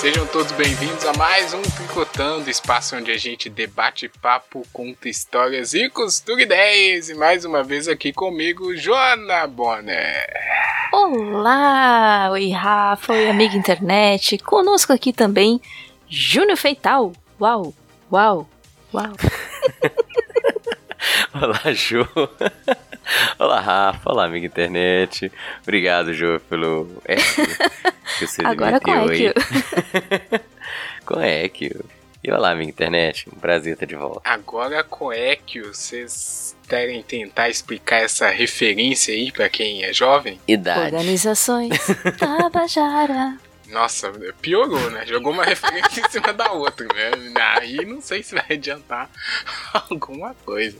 Sejam todos bem-vindos a mais um Tricotando, espaço onde a gente debate papo, conta histórias e costura ideias. E mais uma vez aqui comigo, Joana Bonner. Olá! Oi, Rafa, oi, amiga internet. Conosco aqui também, Júnior Feital. Uau, uau, uau. Olá, Ju. Olá, Rafa. Olá, amiga internet. Obrigado, Ju, pelo que você Agora com aí. com Equio. E olá, amiga internet. Um prazer estar de volta. Agora com Equio, vocês querem tentar explicar essa referência aí para quem é jovem? Idade. Organizações Tabajara. Nossa, piorou, né? Jogou uma referência em cima da outra, né? Aí não sei se vai adiantar alguma coisa.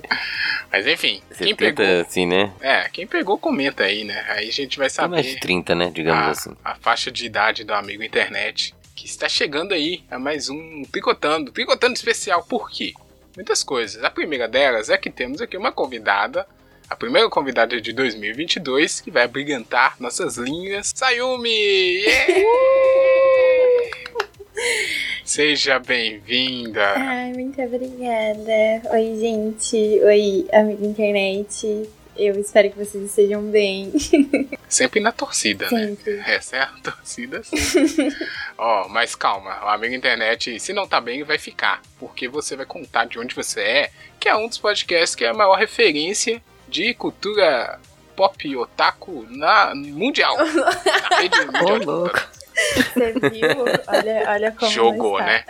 Mas enfim, Você quem pegou. assim, né? É, quem pegou, comenta aí, né? Aí a gente vai saber. mais de 30, né? Digamos a, assim. A faixa de idade do amigo internet. Que está chegando aí a mais um Tricotando. Tricotando especial, por quê? Muitas coisas. A primeira delas é que temos aqui uma convidada a primeira convidada de 2022 que vai brigantar nossas linhas, Sayumi! Yeah! Seja bem-vinda! Ai, muito obrigada. Oi, gente. Oi, amigo internet. Eu espero que vocês estejam bem. Sempre na torcida, Sempre. né? Essa é a torcida. Ó, oh, mas calma, o amigo internet, se não tá bem, vai ficar. Porque você vai contar de onde você é, que é um dos podcasts que é a maior referência de cultura pop otaku na mundial. na rede mundial. louco. Você viu? Olha, olha como Jogou, né?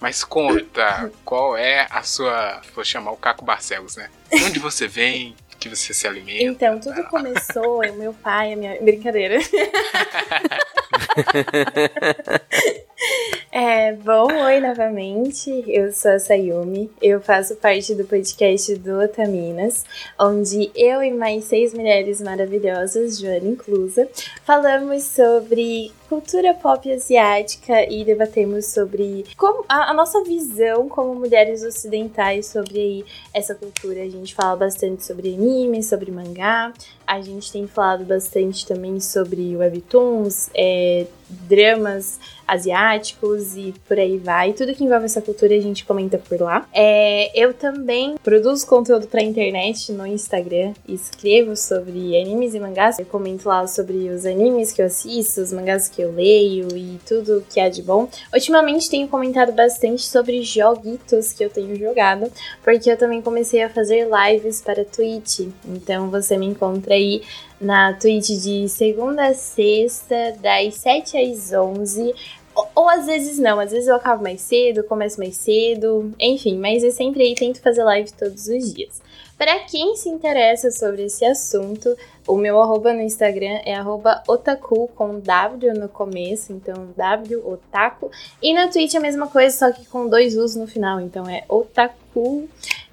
Mas conta, qual é a sua. Vou chamar o Caco Barcelos, né? Onde você vem? Que você se alimenta? Então, tudo começou, o meu pai, a minha. Brincadeira. É, bom, oi novamente. Eu sou a Sayumi. Eu faço parte do podcast do Otaminas, onde eu e mais seis mulheres maravilhosas, Joana inclusa, falamos sobre cultura pop asiática e debatemos sobre como, a, a, nossa visão como mulheres ocidentais sobre aí, essa cultura. A gente fala bastante sobre anime, sobre mangá. A gente tem falado bastante também sobre webtoons, é, dramas asiáticos e por aí vai. Tudo que envolve essa cultura a gente comenta por lá. É, eu também produzo conteúdo pra internet no Instagram, escrevo sobre animes e mangás. Eu comento lá sobre os animes que eu assisto, os mangás que eu leio e tudo que há de bom. Ultimamente tenho comentado bastante sobre joguitos que eu tenho jogado, porque eu também comecei a fazer lives para Twitch. Então você me encontra aí na Twitch de segunda a sexta, das 7 às 11. Ou, ou, às vezes não, às vezes eu acabo mais cedo, começo mais cedo, enfim, mas eu sempre aí tento fazer live todos os dias. Para quem se interessa sobre esse assunto, o meu arroba no Instagram é arroba otaku com W no começo, então W otaku. E na Twitch é a mesma coisa, só que com dois U's no final, então é otaku.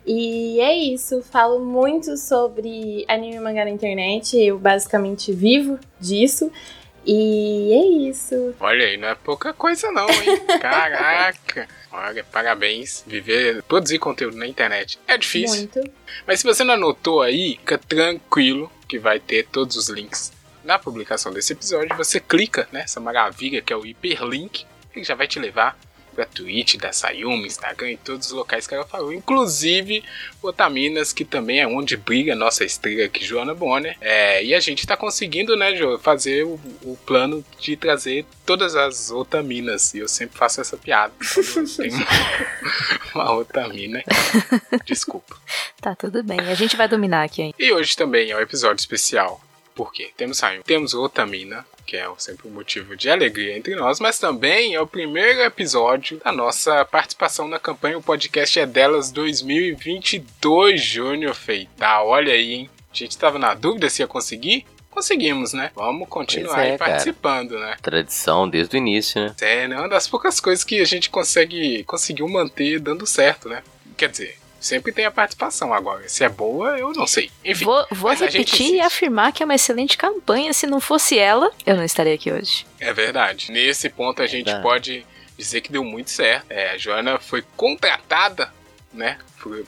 E é isso, falo muito sobre anime e mangá na internet, eu basicamente vivo disso. E é isso. Olha aí, não é pouca coisa não, hein? Caraca! Olha, parabéns. Viver, produzir conteúdo na internet é difícil. Muito. Mas se você não anotou aí, fica tranquilo que vai ter todos os links na publicação desse episódio. Você clica nessa maravilha que é o hiperlink, que já vai te levar pra Twitch da Sayumi, Instagram e todos os locais que ela falou, inclusive Otaminas, que também é onde briga a nossa estrela aqui, Joana Bonner. É, e a gente tá conseguindo, né, Jo, fazer o, o, plano de trazer todas as Otaminas. E eu sempre faço essa piada quando tem uma, uma Otamina. Desculpa. Tá tudo bem, a gente vai dominar aqui, hein? E hoje também é um episódio especial. Por quê? Temos Sayumi, temos Otamina, que é sempre um motivo de alegria entre nós, mas também é o primeiro episódio da nossa participação na campanha O Podcast é Delas 2022, Júnior Feita. Olha aí, hein? A gente estava na dúvida se ia conseguir, conseguimos, né? Vamos continuar é, aí participando, cara. né? Tradição desde o início, né? É, né? Uma das poucas coisas que a gente consegue conseguiu manter dando certo, né? Quer dizer, sempre tem a participação. Agora, se é boa, eu não sei. Enfim. Vou, vou repetir e afirmar que é uma excelente campanha. Se não fosse ela, eu não estaria aqui hoje. É verdade. Nesse ponto a gente pode dizer que deu muito certo. É, a Joana foi contratada, né?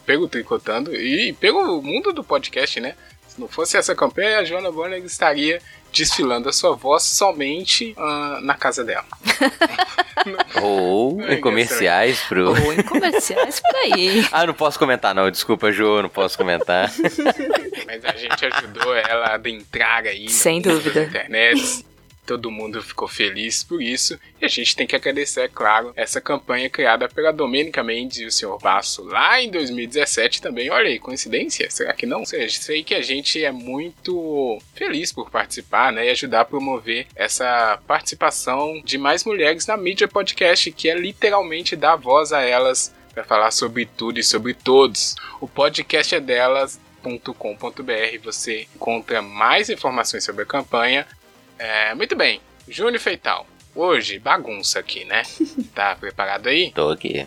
Pelo Tricotando e pelo mundo do podcast, né? Se não fosse essa campanha, a Joana Bonner estaria desfilando a sua voz somente uh, na casa dela. Ou em comerciais pro. Ou em comerciais por aí. Ah, não posso comentar, não. Desculpa, Jô, não posso comentar. Mas a gente ajudou ela a adentrar aí Sem dúvida. na internet. Todo mundo ficou feliz por isso. E a gente tem que agradecer, é claro, essa campanha criada pela Domênica Mendes e o Sr. Basso lá em 2017 também. Olha aí, coincidência? Será que não? Seja, sei que a gente é muito feliz por participar né, e ajudar a promover essa participação de mais mulheres na mídia podcast, que é literalmente dar voz a elas para falar sobre tudo e sobre todos. O podcast é delas www.júnior.com.br você encontra mais informações sobre a campanha. É, muito bem, Júnior Feital. Hoje, bagunça aqui, né? Tá preparado aí? Tô aqui.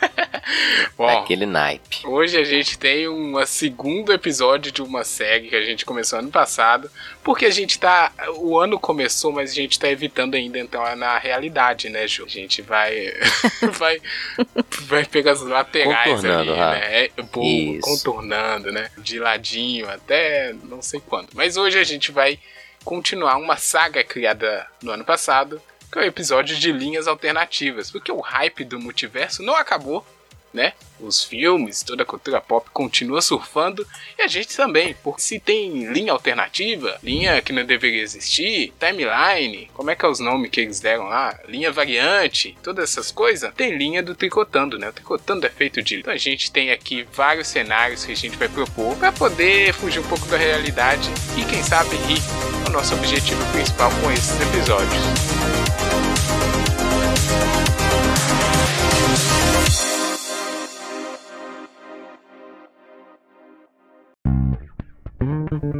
Bom, Naquele naipe. hoje a gente tem um segundo episódio de uma série que a gente começou ano passado. Porque a gente tá. O ano começou, mas a gente tá evitando ainda entrar na realidade, né, Ju? A gente vai. vai. vai pegar as laterais Contornando, ali, Rafa. né? É, pô, Isso. contornando, né? De ladinho até não sei quando. Mas hoje a gente vai continuar uma saga criada no ano passado, que é o episódio de linhas alternativas, porque o hype do multiverso não acabou, né? Os filmes, toda a cultura pop continua surfando e a gente também, porque se tem linha alternativa, linha que não deveria existir, timeline, como é que é os nomes que eles deram lá? Linha variante, todas essas coisas, tem linha do Tricotando, né? O Tricotando é feito de. Então a gente tem aqui vários cenários que a gente vai propor para poder fugir um pouco da realidade e quem sabe rir. O nosso objetivo principal com esses episódios.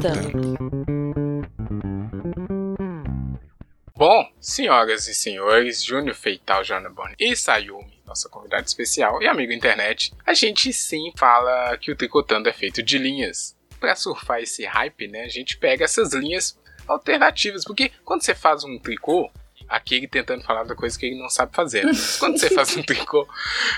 Tricotando. Bom, senhoras e senhores, Júnior Feital, Jana Bonner e Sayumi, nossa convidada especial e amigo internet, a gente sim fala que o tricotando é feito de linhas. Pra surfar esse hype, né, a gente pega essas linhas alternativas, porque quando você faz um tricô, aqui ele tentando falar da coisa que ele não sabe fazer. né? Quando você faz um tricô,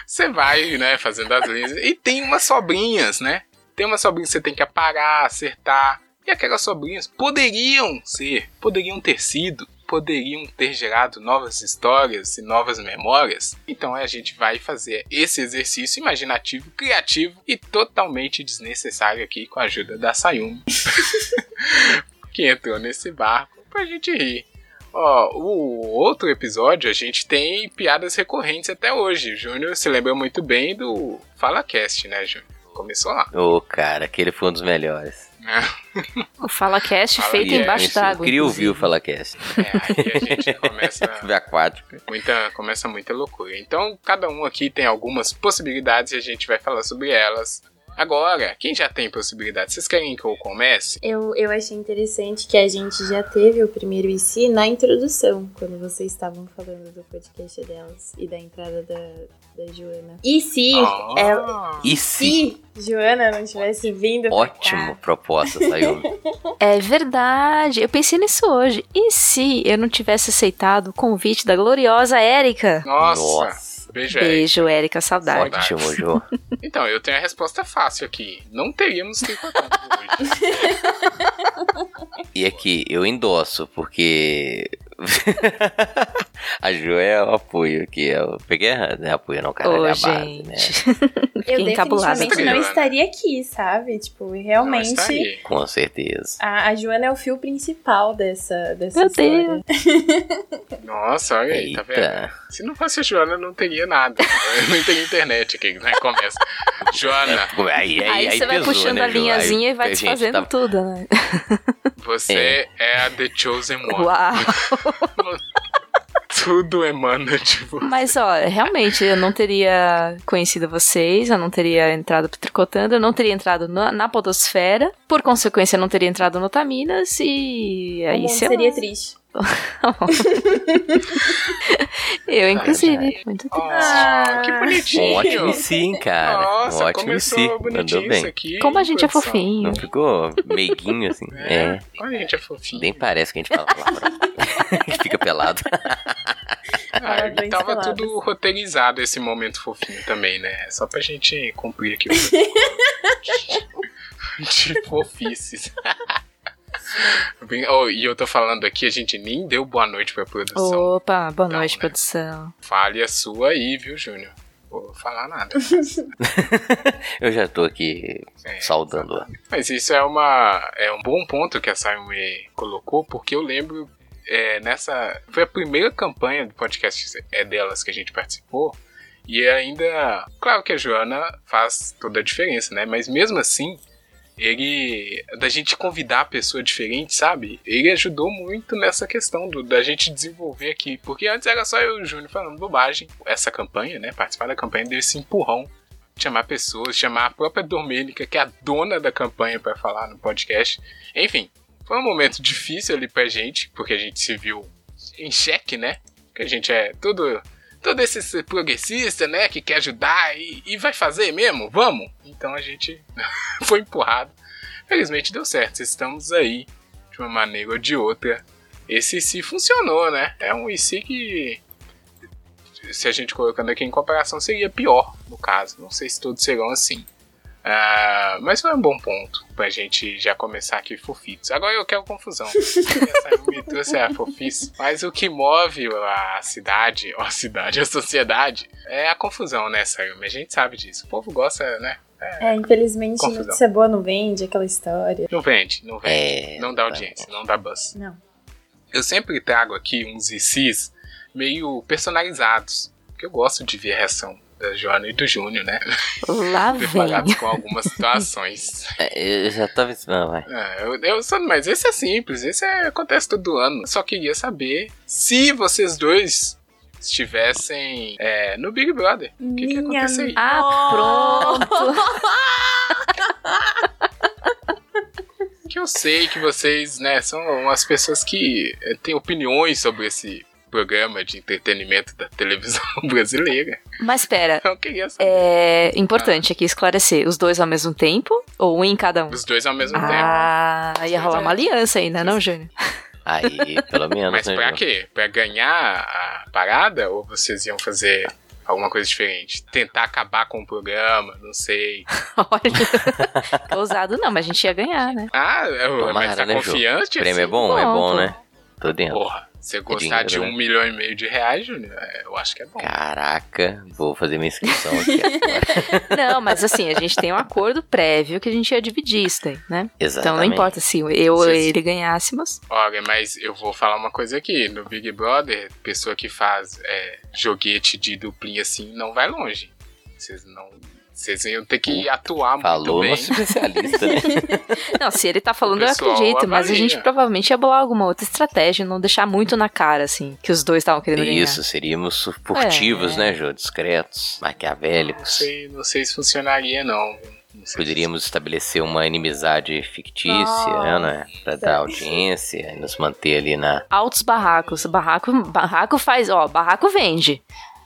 você vai, né, fazendo as linhas e tem umas sobrinhas, né? Tem umas sobrinhas que você tem que aparar, acertar. E aquelas sobrinhas poderiam ser, poderiam ter sido, poderiam ter gerado novas histórias e novas memórias. Então a gente vai fazer esse exercício imaginativo, criativo e totalmente desnecessário aqui com a ajuda da Sayumi, que entrou nesse barco pra gente rir. Ó, o outro episódio a gente tem piadas recorrentes até hoje. O Júnior se lembra muito bem do FalaCast, né, Júnior? Começou lá. Ô, cara, aquele foi um dos melhores. O FalaCast Fala feito embaixo Isso, eu d'água. queria ouvir o. FalaCast. É, aí a gente começa aquática. muita, começa muita loucura. Então, cada um aqui tem algumas possibilidades e a gente vai falar sobre elas. Agora, quem já tem possibilidade? Vocês querem que eu comece? Eu, eu achei interessante que a gente já teve o primeiro e se na introdução, quando vocês estavam falando do podcast delas e da entrada da, da Joana. E se Ah. ela, E se? se Joana não tivesse vindo pra Ótimo cá, proposta, saiu. É verdade. Eu pensei nisso hoje. E se eu não tivesse aceitado o convite da gloriosa Érica? Nossa! Nossa. Beijo, Eric. Beijo, Érica, saudade. Ótimo, Jô. Então, eu tenho a resposta fácil aqui. Não teríamos tricotando hoje. E aqui, eu endosso, porque. a Jo é o apoio aqui. Eu peguei errado, né? Apoio não, cara. Ô, é a base, gente. né? Eu encabulada. definitivamente não estaria aqui, sabe? Tipo, Não, realmente aí. Com certeza. a, a Joana é o fio principal dessa, dessa Meu história. Nossa, olha aí, tá vendo? Eita. Se não fosse a Joana, não teria nada. Eu não teria internet aqui, né? Começa. Joana, Aí, aí, Aí, aí você vai pesou, puxando né, a linhazinha Aí e vai gente desfazendo tava- tudo, né? Você é. a The Chosen One. Uau! tudo emana de você. Mas, ó, realmente, eu não teria conhecido vocês, eu não teria entrado pro Tricotando, eu não teria entrado na, na Podosfera, por consequência, eu não teria entrado no Taminas, e O aí mundo sei lá. seria triste. Eu, inclusive. Muito triste. Ah, que bonitinho. Um ótimo sim, cara. Nossa, um ótimo começou sim. bonitinho Mandou isso bem. aqui. Como a gente é fofinho. Não ficou meiguinho assim? É, É. como a gente é fofinho. Nem parece que a gente fala palavrão. que fica pelado. Ah, e tava peladas. tudo roteirizado esse momento fofinho também, né? Só pra gente cumprir aqui o de fofices. Bem- oh, e eu tô falando aqui, a gente nem deu boa noite pra produção. Opa, boa Não, noite, né? produção. Fale a sua aí, viu, Júnior? Vou falar nada. Eu já tô aqui É, saudando. Mas isso é, uma, é um bom ponto que a Simon colocou, porque eu lembro é, nessa. Foi a primeira campanha do podcast é delas que a gente participou. E ainda. Claro que a Joana faz toda a diferença, né? Mas mesmo assim, ele. Da gente convidar a pessoa diferente, sabe? Ele ajudou muito nessa questão do, da gente desenvolver aqui. Porque antes era só eu e o Júnior falando bobagem. Essa campanha, né? Participar da campanha deu esse empurrão chamar pessoas, chamar a própria Domênica, que é a dona da campanha, para falar no podcast. Enfim, foi um momento difícil ali pra gente, porque a gente se viu em xeque, né? Que a gente é todo, todo esse progressista, né? Que quer ajudar e, e vai fazer mesmo, vamos! Então a gente foi empurrado. Felizmente deu certo, estamos aí de uma maneira ou de outra. Esse IC funcionou, né? É um IC que se a gente colocando aqui em comparação, seria pior, no caso. Não sei se todos serão assim. Ah, mas foi um bom ponto pra gente já começar aqui fofitos. Agora eu quero confusão. Essa me trouxe a fofice. Mas o que move a cidade, ó, a cidade, a sociedade, é a confusão, né, Sayumi? A gente sabe disso. O povo gosta, né? É, infelizmente, Confusão. notícia boa não vende, aquela história. Não vende, não vende. É, não dá tá audiência, não dá buzz. Não. Eu sempre trago aqui uns ICs meio personalizados. Porque eu gosto de ver a reação da Joana e do Júnior, né? Lá vem. Preparados com algumas situações. É, eu já tava. Não, vai. É, eu, eu mas esse é simples, esse é- acontece todo ano. Eu só queria saber se vocês dois estivessem é, no Big Brother. O que, que Minha aconteceria? Ah, pronto. Que eu sei que vocês, né, são as pessoas que é, têm opiniões sobre esse programa de entretenimento da televisão brasileira. Mas espera, Eu queria saber. é importante aqui esclarecer. Os dois ao mesmo tempo ou um em cada um? Os dois ao mesmo tempo. Ah, ia rolar uma aliança aí, né, não, Júnior? Aí, pelo menos. Mas né, pra quê? Pra ganhar a parada? Ou vocês iam fazer alguma coisa diferente? Tentar acabar com o programa? Não sei. Olha, ousado não, mas a gente ia ganhar, né? Ah, eu- Tomara, mas tá né, confiante? O prêmio é assim? bom, é Bom, bom, pô. né? Tô dentro. Porra, você gostar dinheiro, de né? um milhão e meio de reais, Júnior, é, eu acho que é bom. Caraca, vou fazer minha inscrição aqui agora. Não, mas assim, a gente tem um acordo prévio que a gente ia dividir isso daí, né? Exatamente. Então não importa se eu ou ele ganhássemos. Olha, mas eu vou falar uma coisa aqui. No Big Brother, pessoa que faz é, joguete de duplinha assim não vai longe. Vocês não. Vocês iam ter que atuar Falou muito bem. nosso especialista, né? Não, se ele tá falando, eu acredito, mas a gente provavelmente ia bolar alguma outra estratégia, não deixar muito na cara, assim, que os dois estavam querendo ganhar. Isso, seríamos furtivos, É. né, Jô? Discretos, Não maquiavélicos. sei, não sei se funcionaria, não. Não Poderíamos estabelecer uma inimizade fictícia, Nossa. né? Pra dar audiência e nos manter ali na. Altos barracos. Barraco, barraco faz, ó, barraco vende.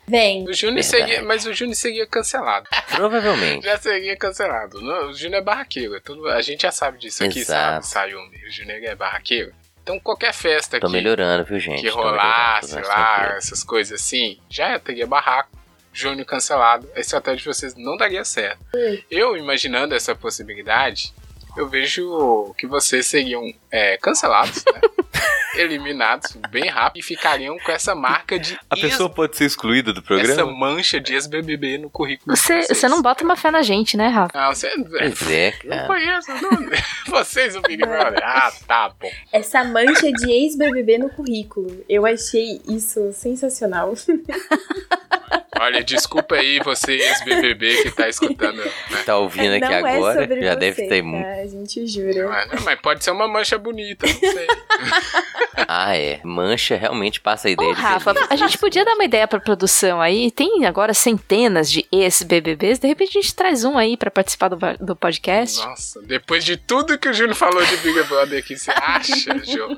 Vem. O Júnior seria, mas o Júnior seria cancelado. Provavelmente. Já seria cancelado. Não, o Júnior é barraqueiro. é tudo- a gente já sabe disso aqui, Exato. sabe, Sayumi? O Júnior é barraqueiro. Então qualquer festa Tô que, melhorando, viu, gente? que mas lá, tranquilo. essas coisas assim, já teria barraco. Júnior cancelado. A estratégia de vocês não daria certo. Eu, imaginando essa possibilidade, eu vejo que vocês seriam é, cancelados, né? eliminados bem rápido e ficariam com essa marca de A ex- pessoa pode ser excluída do essa programa? mancha de ex-BBB no currículo. Você, você não bota uma fé na gente, né, Rafa? Ah, você Pois é, não cara. conheço, não. Vocês, o Big Brother. Ah, tá bom. Essa mancha de ex-BBB no currículo. Eu achei isso sensacional. Olha, desculpa aí você, ex-BBB, que tá escutando. Né? Tá ouvindo aqui não agora, é já você, deve ter. tá? A gente jura. Não é, não, mas pode ser uma mancha bonita, não sei. Ah, é. Mancha realmente passa a ideia Ô, de Rafa, a gente podia dar uma ideia pra produção aí. Tem agora centenas de ex-BBBs. De repente a gente traz um aí pra participar do, do podcast. Nossa, depois de tudo que o Júnior falou de Big Brother aqui, você acha, Jô?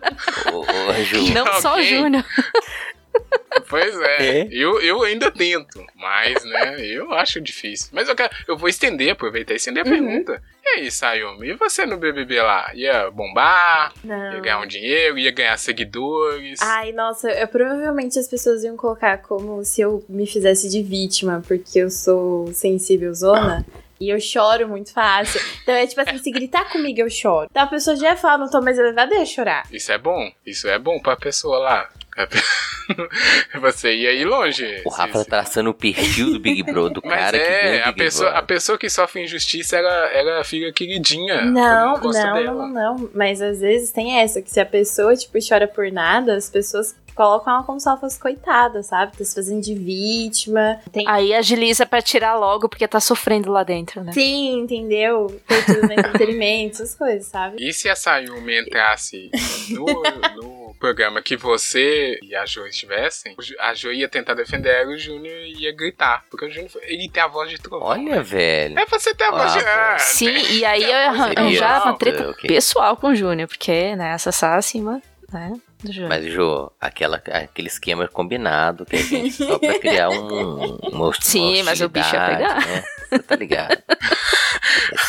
Ô, ô, Ju, Não só o. Júnior. Pois é, É? Eu, eu ainda tento, mas, né, eu acho difícil. Mas eu, quero, eu vou estender, aproveitar e estender a Uhum. pergunta. E aí, Sayumi, e você no BBB lá? Ia bombar? Ia Não. ganhar um dinheiro? Ia ganhar seguidores? Ai, nossa, eu, provavelmente as pessoas iam colocar como se eu me fizesse de vítima, porque eu sou sensível zona. E eu choro muito fácil. Então é tipo assim, se gritar comigo, eu choro. Então a pessoa já ia falar, não tô mais elevada, eu ia chorar. Isso é bom, isso é bom pra pessoa lá. Você ia ir longe. o Rafa tá traçando o perfil do Big Brother, do Mas cara que é, ganha a pessoa, a Brother. pessoa que sofre injustiça, ela, ela fica queridinha. Não, não, dela. não, não. Mas às vezes tem essa, que se a pessoa, tipo, chora por nada, as pessoas colocam ela como se ela fosse coitada, sabe? Tá se fazendo de vítima. Tem... Aí agiliza pra tirar logo, porque tá sofrendo lá dentro, né? Sim, entendeu? Cultura no entretenimento, essas coisas, sabe? E se a Sayumi entrasse no, no programa que você e a Jo estivessem, a Jo ia tentar defender ela e o Júnior ia gritar. Porque o Júnior, ele tem a voz de trovão. Olha, velho. É você ter a voz de... Ah, Ah, Sim, tem- e aí eu ia arranjar uma treta Ok. pessoal com o Júnior, porque, né, essa Sá acima, né, Júnior. Mas, Jô, aquela, aquele esquema combinado que a gente só pra criar um, uma, uma Sim, mas o bicho ia hostilidade, pegar. Né? Você tá ligado?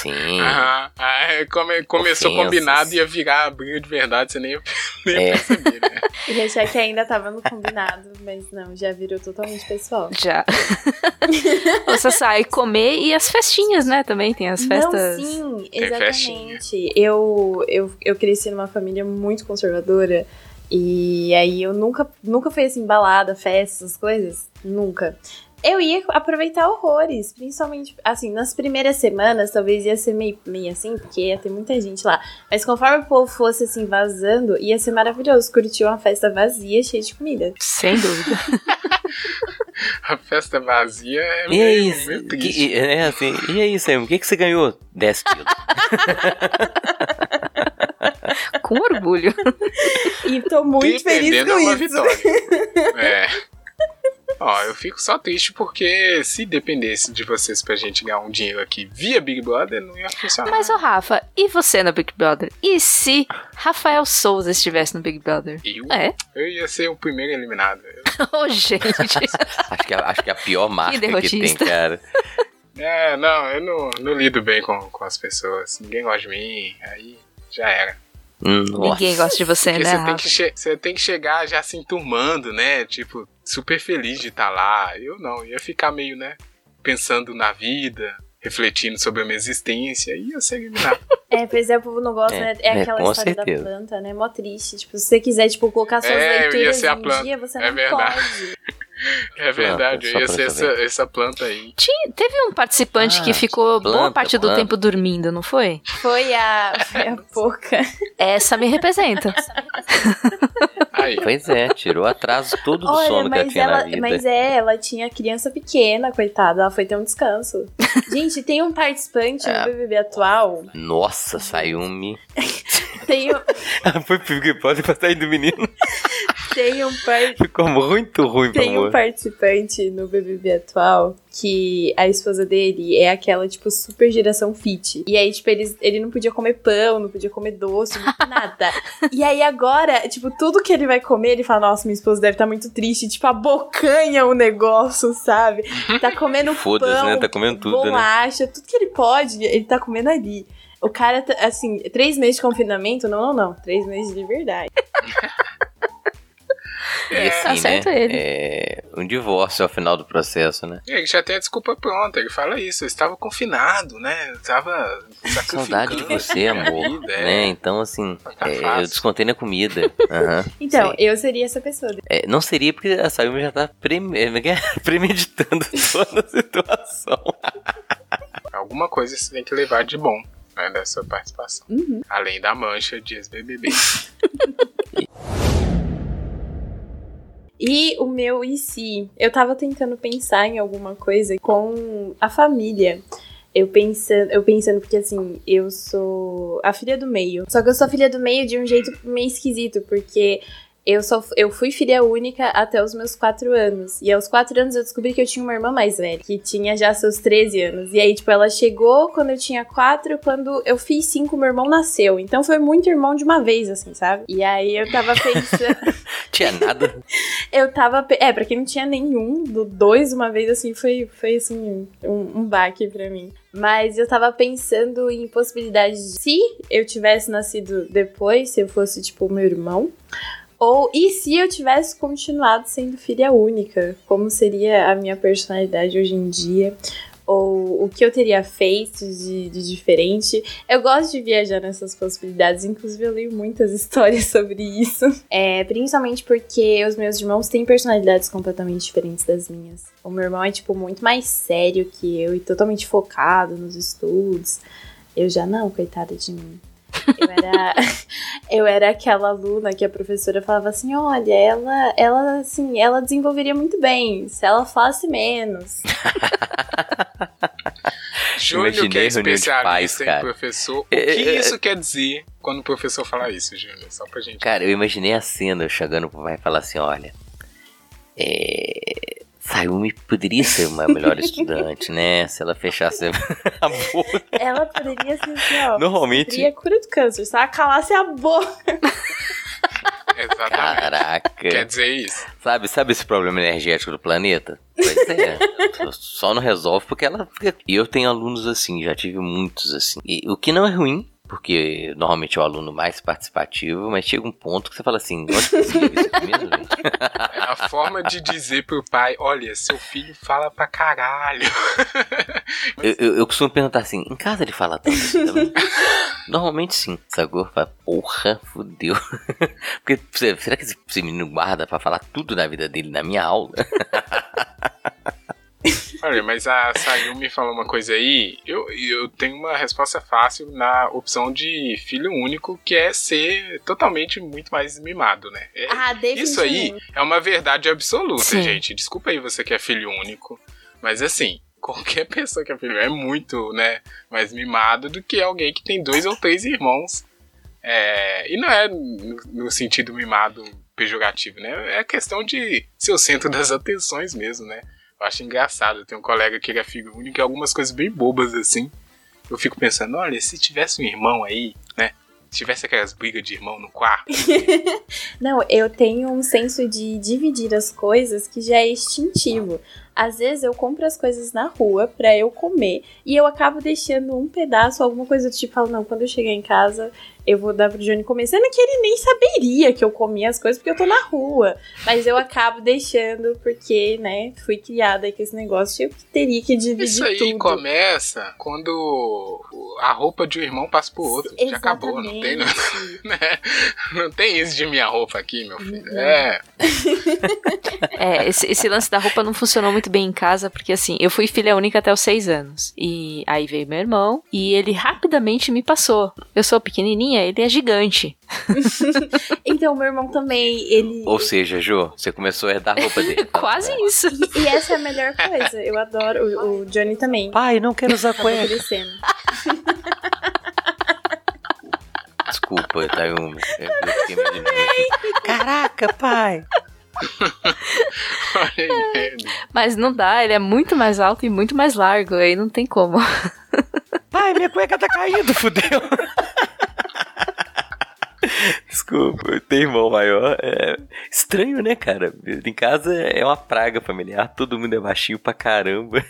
Sim. Aham. Aí come- começou Ofensas. combinado e ia virar briga de verdade, você nem ia, nem É. perceber, né? E achar que ainda tava no combinado, mas não, já virou totalmente pessoal. Já. Você sai comer e as festinhas, né? Também tem as festas. Não, sim, exatamente. Eu, eu, eu cresci numa família muito conservadora e aí eu nunca, nunca fui assim, balada, festa, essas coisas. Nunca. Eu ia aproveitar horrores, principalmente, assim, nas primeiras semanas talvez ia ser meio, meio assim, porque ia ter muita gente lá. Mas conforme o povo fosse, assim, vazando, ia ser maravilhoso. Curtir uma festa vazia, cheia de comida. Sem dúvida. A festa vazia é E é meio, isso. meio triste. Que, é assim, e é isso aí, o que, que você ganhou? 10 quilos. Com orgulho. E tô muito feliz Dependendo, com é uma isso. vitória. é. Ó, eu fico só triste porque se dependesse de vocês pra gente ganhar um dinheiro aqui via Big Brother, não ia funcionar. Mas, ô Rafa, e você no Big Brother? E se Rafael Souza estivesse no Big Brother? Eu, É? eu ia ser o primeiro eliminado. Ô, gente. Acho que, é- acho que é a pior marca que, tem, derrotista. cara. É, não, eu não, não lido bem com, com as pessoas. Ninguém gosta de mim, aí já era. Hum, nossa. Ninguém gosta de você, Porque né, você, tem que você tem que chegar já se enturmando, né? Tipo, super feliz de estar lá. Eu não, ia ficar meio, né? Pensando na vida, refletindo sobre a minha existência, e ia ser eliminado. É, pois é, o povo não gosta, É, né? É, é, aquela com história certeza. da planta, né? Mó triste. Tipo, se você quiser, tipo, colocar suas É, leituras em dia, você É não verdade. pode. É verdade, só eu ia ser essa, essa planta aí. Tinha- teve um participante Ah, que ficou boa planta, parte do planta. tempo dormindo, não foi? Foi a, foi a pouca. Essa me representa. Aí. Pois é, tirou atraso todo do Olha, sono que ela tinha na ela, vida. mas é, ela tinha criança pequena, coitada. Ela foi ter um descanso. Gente, tem um participante É. no BBB atual. Nossa, Sayumi. Tem, um- Foi Brother pra sair do menino. tem um par- Ficou muito ruim Tem um amor. participante no BBB atual que a esposa dele é aquela, tipo, super geração fit. E aí, tipo, ele, ele não podia comer pão, não podia comer doce, nada. e aí agora, tipo, tudo que ele vai comer, ele fala, nossa, minha esposa deve estar muito triste. Tipo, abocanha o negócio, sabe? Tá comendo pão, né? Tá comendo tudo, né? bolacha, tudo que ele pode, ele tá comendo ali. O cara, tá, assim, três meses de confinamento? Não, não, não. Três meses de liberdade. E assim, Tá né? ele. É um divórcio ao final do processo, né? Ele já tem a desculpa pronta, ele fala isso, eu estava confinado, né? Eu estava sacrificando. Saudade de você, amor. vida, é. Né? Então, assim, Tá é, eu descontei na comida. Aham, Então, sim. eu seria essa pessoa. É, não seria porque a Sayumi já tá preme- é, premeditando toda a situação. Alguma coisa você tem que levar de bom né, dessa participação. Uhum. Além da mancha de ex-BBB. E o meu e se? Eu tava tentando pensar em alguma coisa com a família. Eu pensando, eu pensando porque assim, eu sou a filha do meio. Só que eu sou a filha do meio de um jeito meio esquisito, porque eu, só, eu fui filha única até os meus 4 anos. E aos 4 anos eu descobri que eu tinha uma irmã mais velha, que tinha já seus 13 anos. E aí, tipo, ela chegou quando eu tinha 4, quando eu fiz 5, meu irmão nasceu. Então foi muito irmão de uma vez, assim, sabe? E aí eu tava pensando. Tinha nada. eu tava. É, pra quem não tinha nenhum, do dois uma vez, assim, foi, foi assim, um, um baque pra mim. Mas eu tava pensando em possibilidades de se eu tivesse nascido depois, se eu fosse, tipo, meu irmão. Ou e se eu tivesse continuado sendo filha única? Como seria a minha personalidade hoje em dia? Ou o que eu teria feito de, de diferente? Eu gosto de viajar nessas possibilidades, inclusive eu leio muitas histórias sobre isso. É, principalmente porque os meus irmãos têm personalidades completamente diferentes das minhas. O meu irmão é, tipo, muito mais sério que eu e totalmente focado nos estudos. Eu já não, coitada de mim. Eu era, eu era aquela aluna que a professora falava assim, olha, ela, ela, assim, ela desenvolveria muito bem se ela falasse menos. Júnior, que é especialista pais, em professor. O É, que é, isso quer dizer quando o professor fala isso, Júnior? Só pra gente. Cara, eu imaginei a cena, eu chegando pro pai e falar assim, olha. É. Sayumi poderia ser uma melhor estudante, né? Se ela fechasse a boca. Ela poderia ser assim, ó. Normalmente- Seria a cura do câncer, se ela calasse a boca. Exatamente. Caraca. Quer dizer isso. Sabe, sabe esse problema energético do planeta? Pois é. Só não resolve porque ela fica. E eu tenho alunos assim, já tive muitos assim. E o que não é ruim, porque normalmente é o aluno mais participativo, mas chega um ponto que você fala assim: viu isso mesmo? É a forma de dizer pro pai: olha, seu filho fala pra caralho. Eu, eu, eu costumo perguntar assim: em casa ele fala tanto assim? Normalmente sim. Sacou? Fala, porra, fudeu. Porque será que esse menino guarda pra falar tudo na vida dele na minha aula? Olha, mas a Sayumi falou uma coisa aí. Eu, eu tenho uma resposta fácil na opção de filho único, que é ser totalmente muito mais mimado, né? É- Ah, Isso aí é uma verdade absoluta, Sim. gente. Desculpa aí você que é filho único, mas assim, qualquer pessoa que é filho é muito, né, mais mimado do que alguém que tem dois ou três irmãos. É, e não é no, no sentido mimado pejorativo, né? É questão de ser o centro das atenções mesmo, né? Eu acho engraçado. Tenho um colega que ele é filho único e algumas coisas bem bobas assim. Eu fico pensando, olha, se tivesse um irmão aí, né? Se tivesse aquelas brigas de irmão no quarto, Não, eu tenho um senso de dividir as coisas que já é instintivo. Às vezes eu compro as coisas na rua pra eu comer e eu acabo deixando um pedaço, alguma coisa do tipo, falo, não, quando eu chegar em casa eu vou dar pro Johnny comer. Sendo que ele nem saberia que eu comia as coisas porque eu tô na rua. Mas eu acabo deixando porque, né, fui criada com esse negócio e eu teria que dividir Isso aí tudo. começa quando a roupa de um irmão passa pro outro. Já acabou, não tem, não, Exatamente. né? Não tem isso de minha roupa aqui, meu filho. Não. É, É, esse, esse lance da roupa não funcionou muito bem em casa, porque assim, eu fui filha única até os seis anos. E aí veio meu irmão e ele rapidamente me passou. Eu sou pequenininha, ele é gigante. Então, meu irmão também, ele. Ou seja, Jô, você começou a herdar a roupa dele. Quase isso. E essa é a melhor coisa. Eu adoro. O, o Johnny também. Pai, não quero usar cueca. crescendo. Desculpa, Tayumi. Eu, eu. Caraca, pai. Olha. Mas não dá, ele é muito mais alto e muito mais largo, aí não tem como. Pai, minha cueca tá caindo, fudeu. Desculpa, ter irmão maior é estranho, né, cara? Em casa é uma praga familiar, todo mundo é baixinho pra caramba.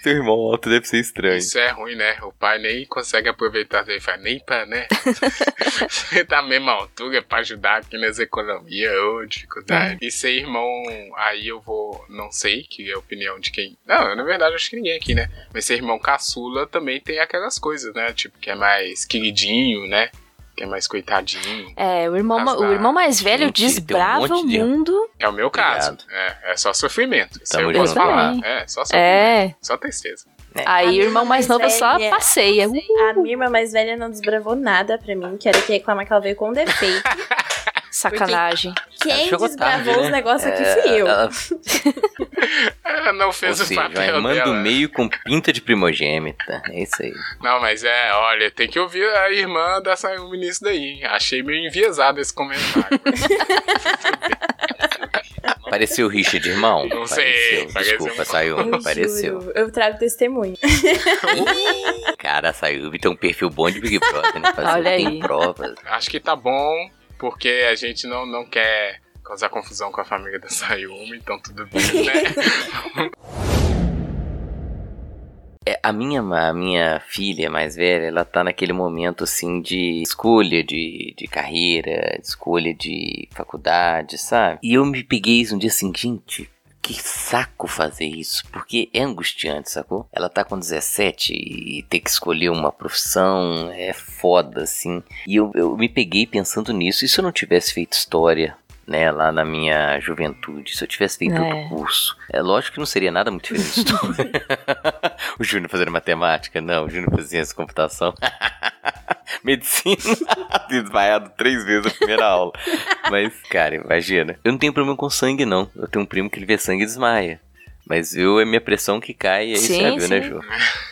Seu irmão alto deve ser estranho. Isso é ruim, né? O pai nem consegue aproveitar dele, faz nem pra, né? Você tá à mesma altura pra ajudar aqui nas economias, ô, dificuldade. E ser irmão, aí eu vou, não sei, que é a opinião de quem. Não, na verdade acho que ninguém aqui, né? Mas ser irmão caçula também tem aquelas coisas, né? Tipo, que é mais queridinho, né? Que é mais coitadinho. É, o irmão, Azar. o irmão mais velho Gente, um desbrava monte o de- mundo. É o meu caso. É, é só sofrimento. Isso Tamo eu posso falar. É, só sofrimento. É. Só tristeza. Aí o irmão mais novo só passeia. A minha irmã mais velha não desbravou nada pra mim, que era que reclamar que ela veio com defeito. Sacanagem. Quem chegou desbravou tarde, os né? negócios aqui É, fui eu. Ela, Ela não ou fez o seja, papel irmã dela. do meio com pinta de primogênita. É isso aí. Não, mas é, olha, tem que ouvir a irmã da Sayumi nisso daí. Achei meio enviesado esse comentário. Pareceu o Richard, irmão? Não sei, Pareceu. Desculpa, Sayumi, Eu pareceu. juro, eu trago testemunho. Cara, a Sayumi tem um perfil bom de Big Brother, né? Parece Olha aí. provas. Acho que tá bom, porque a gente não, não quer causar confusão com a família da Sayumi, então tudo bem, né? É, a, minha, a minha filha mais velha, ela tá naquele momento assim de escolha de, de carreira, de escolha de faculdade, sabe? E eu me peguei isso um dia assim, gente, que saco fazer isso, porque é angustiante, sacou? Ela tá com 17 e ter que escolher uma profissão é foda, assim. E eu, eu me peguei pensando nisso, e se eu não tivesse feito história? Né, lá na minha juventude, se eu tivesse feito É. outro curso. É lógico que não seria nada muito diferente o Júnior fazendo matemática? Não, o Júnior fazendo ciência computação. Medicina, desmaiado três vezes na primeira aula. Mas, cara, imagina. Eu não tenho problema com sangue, não. Eu tenho um primo que ele vê sangue e desmaia. Mas eu é minha pressão que cai e aí Sim, você viu, né. Ju?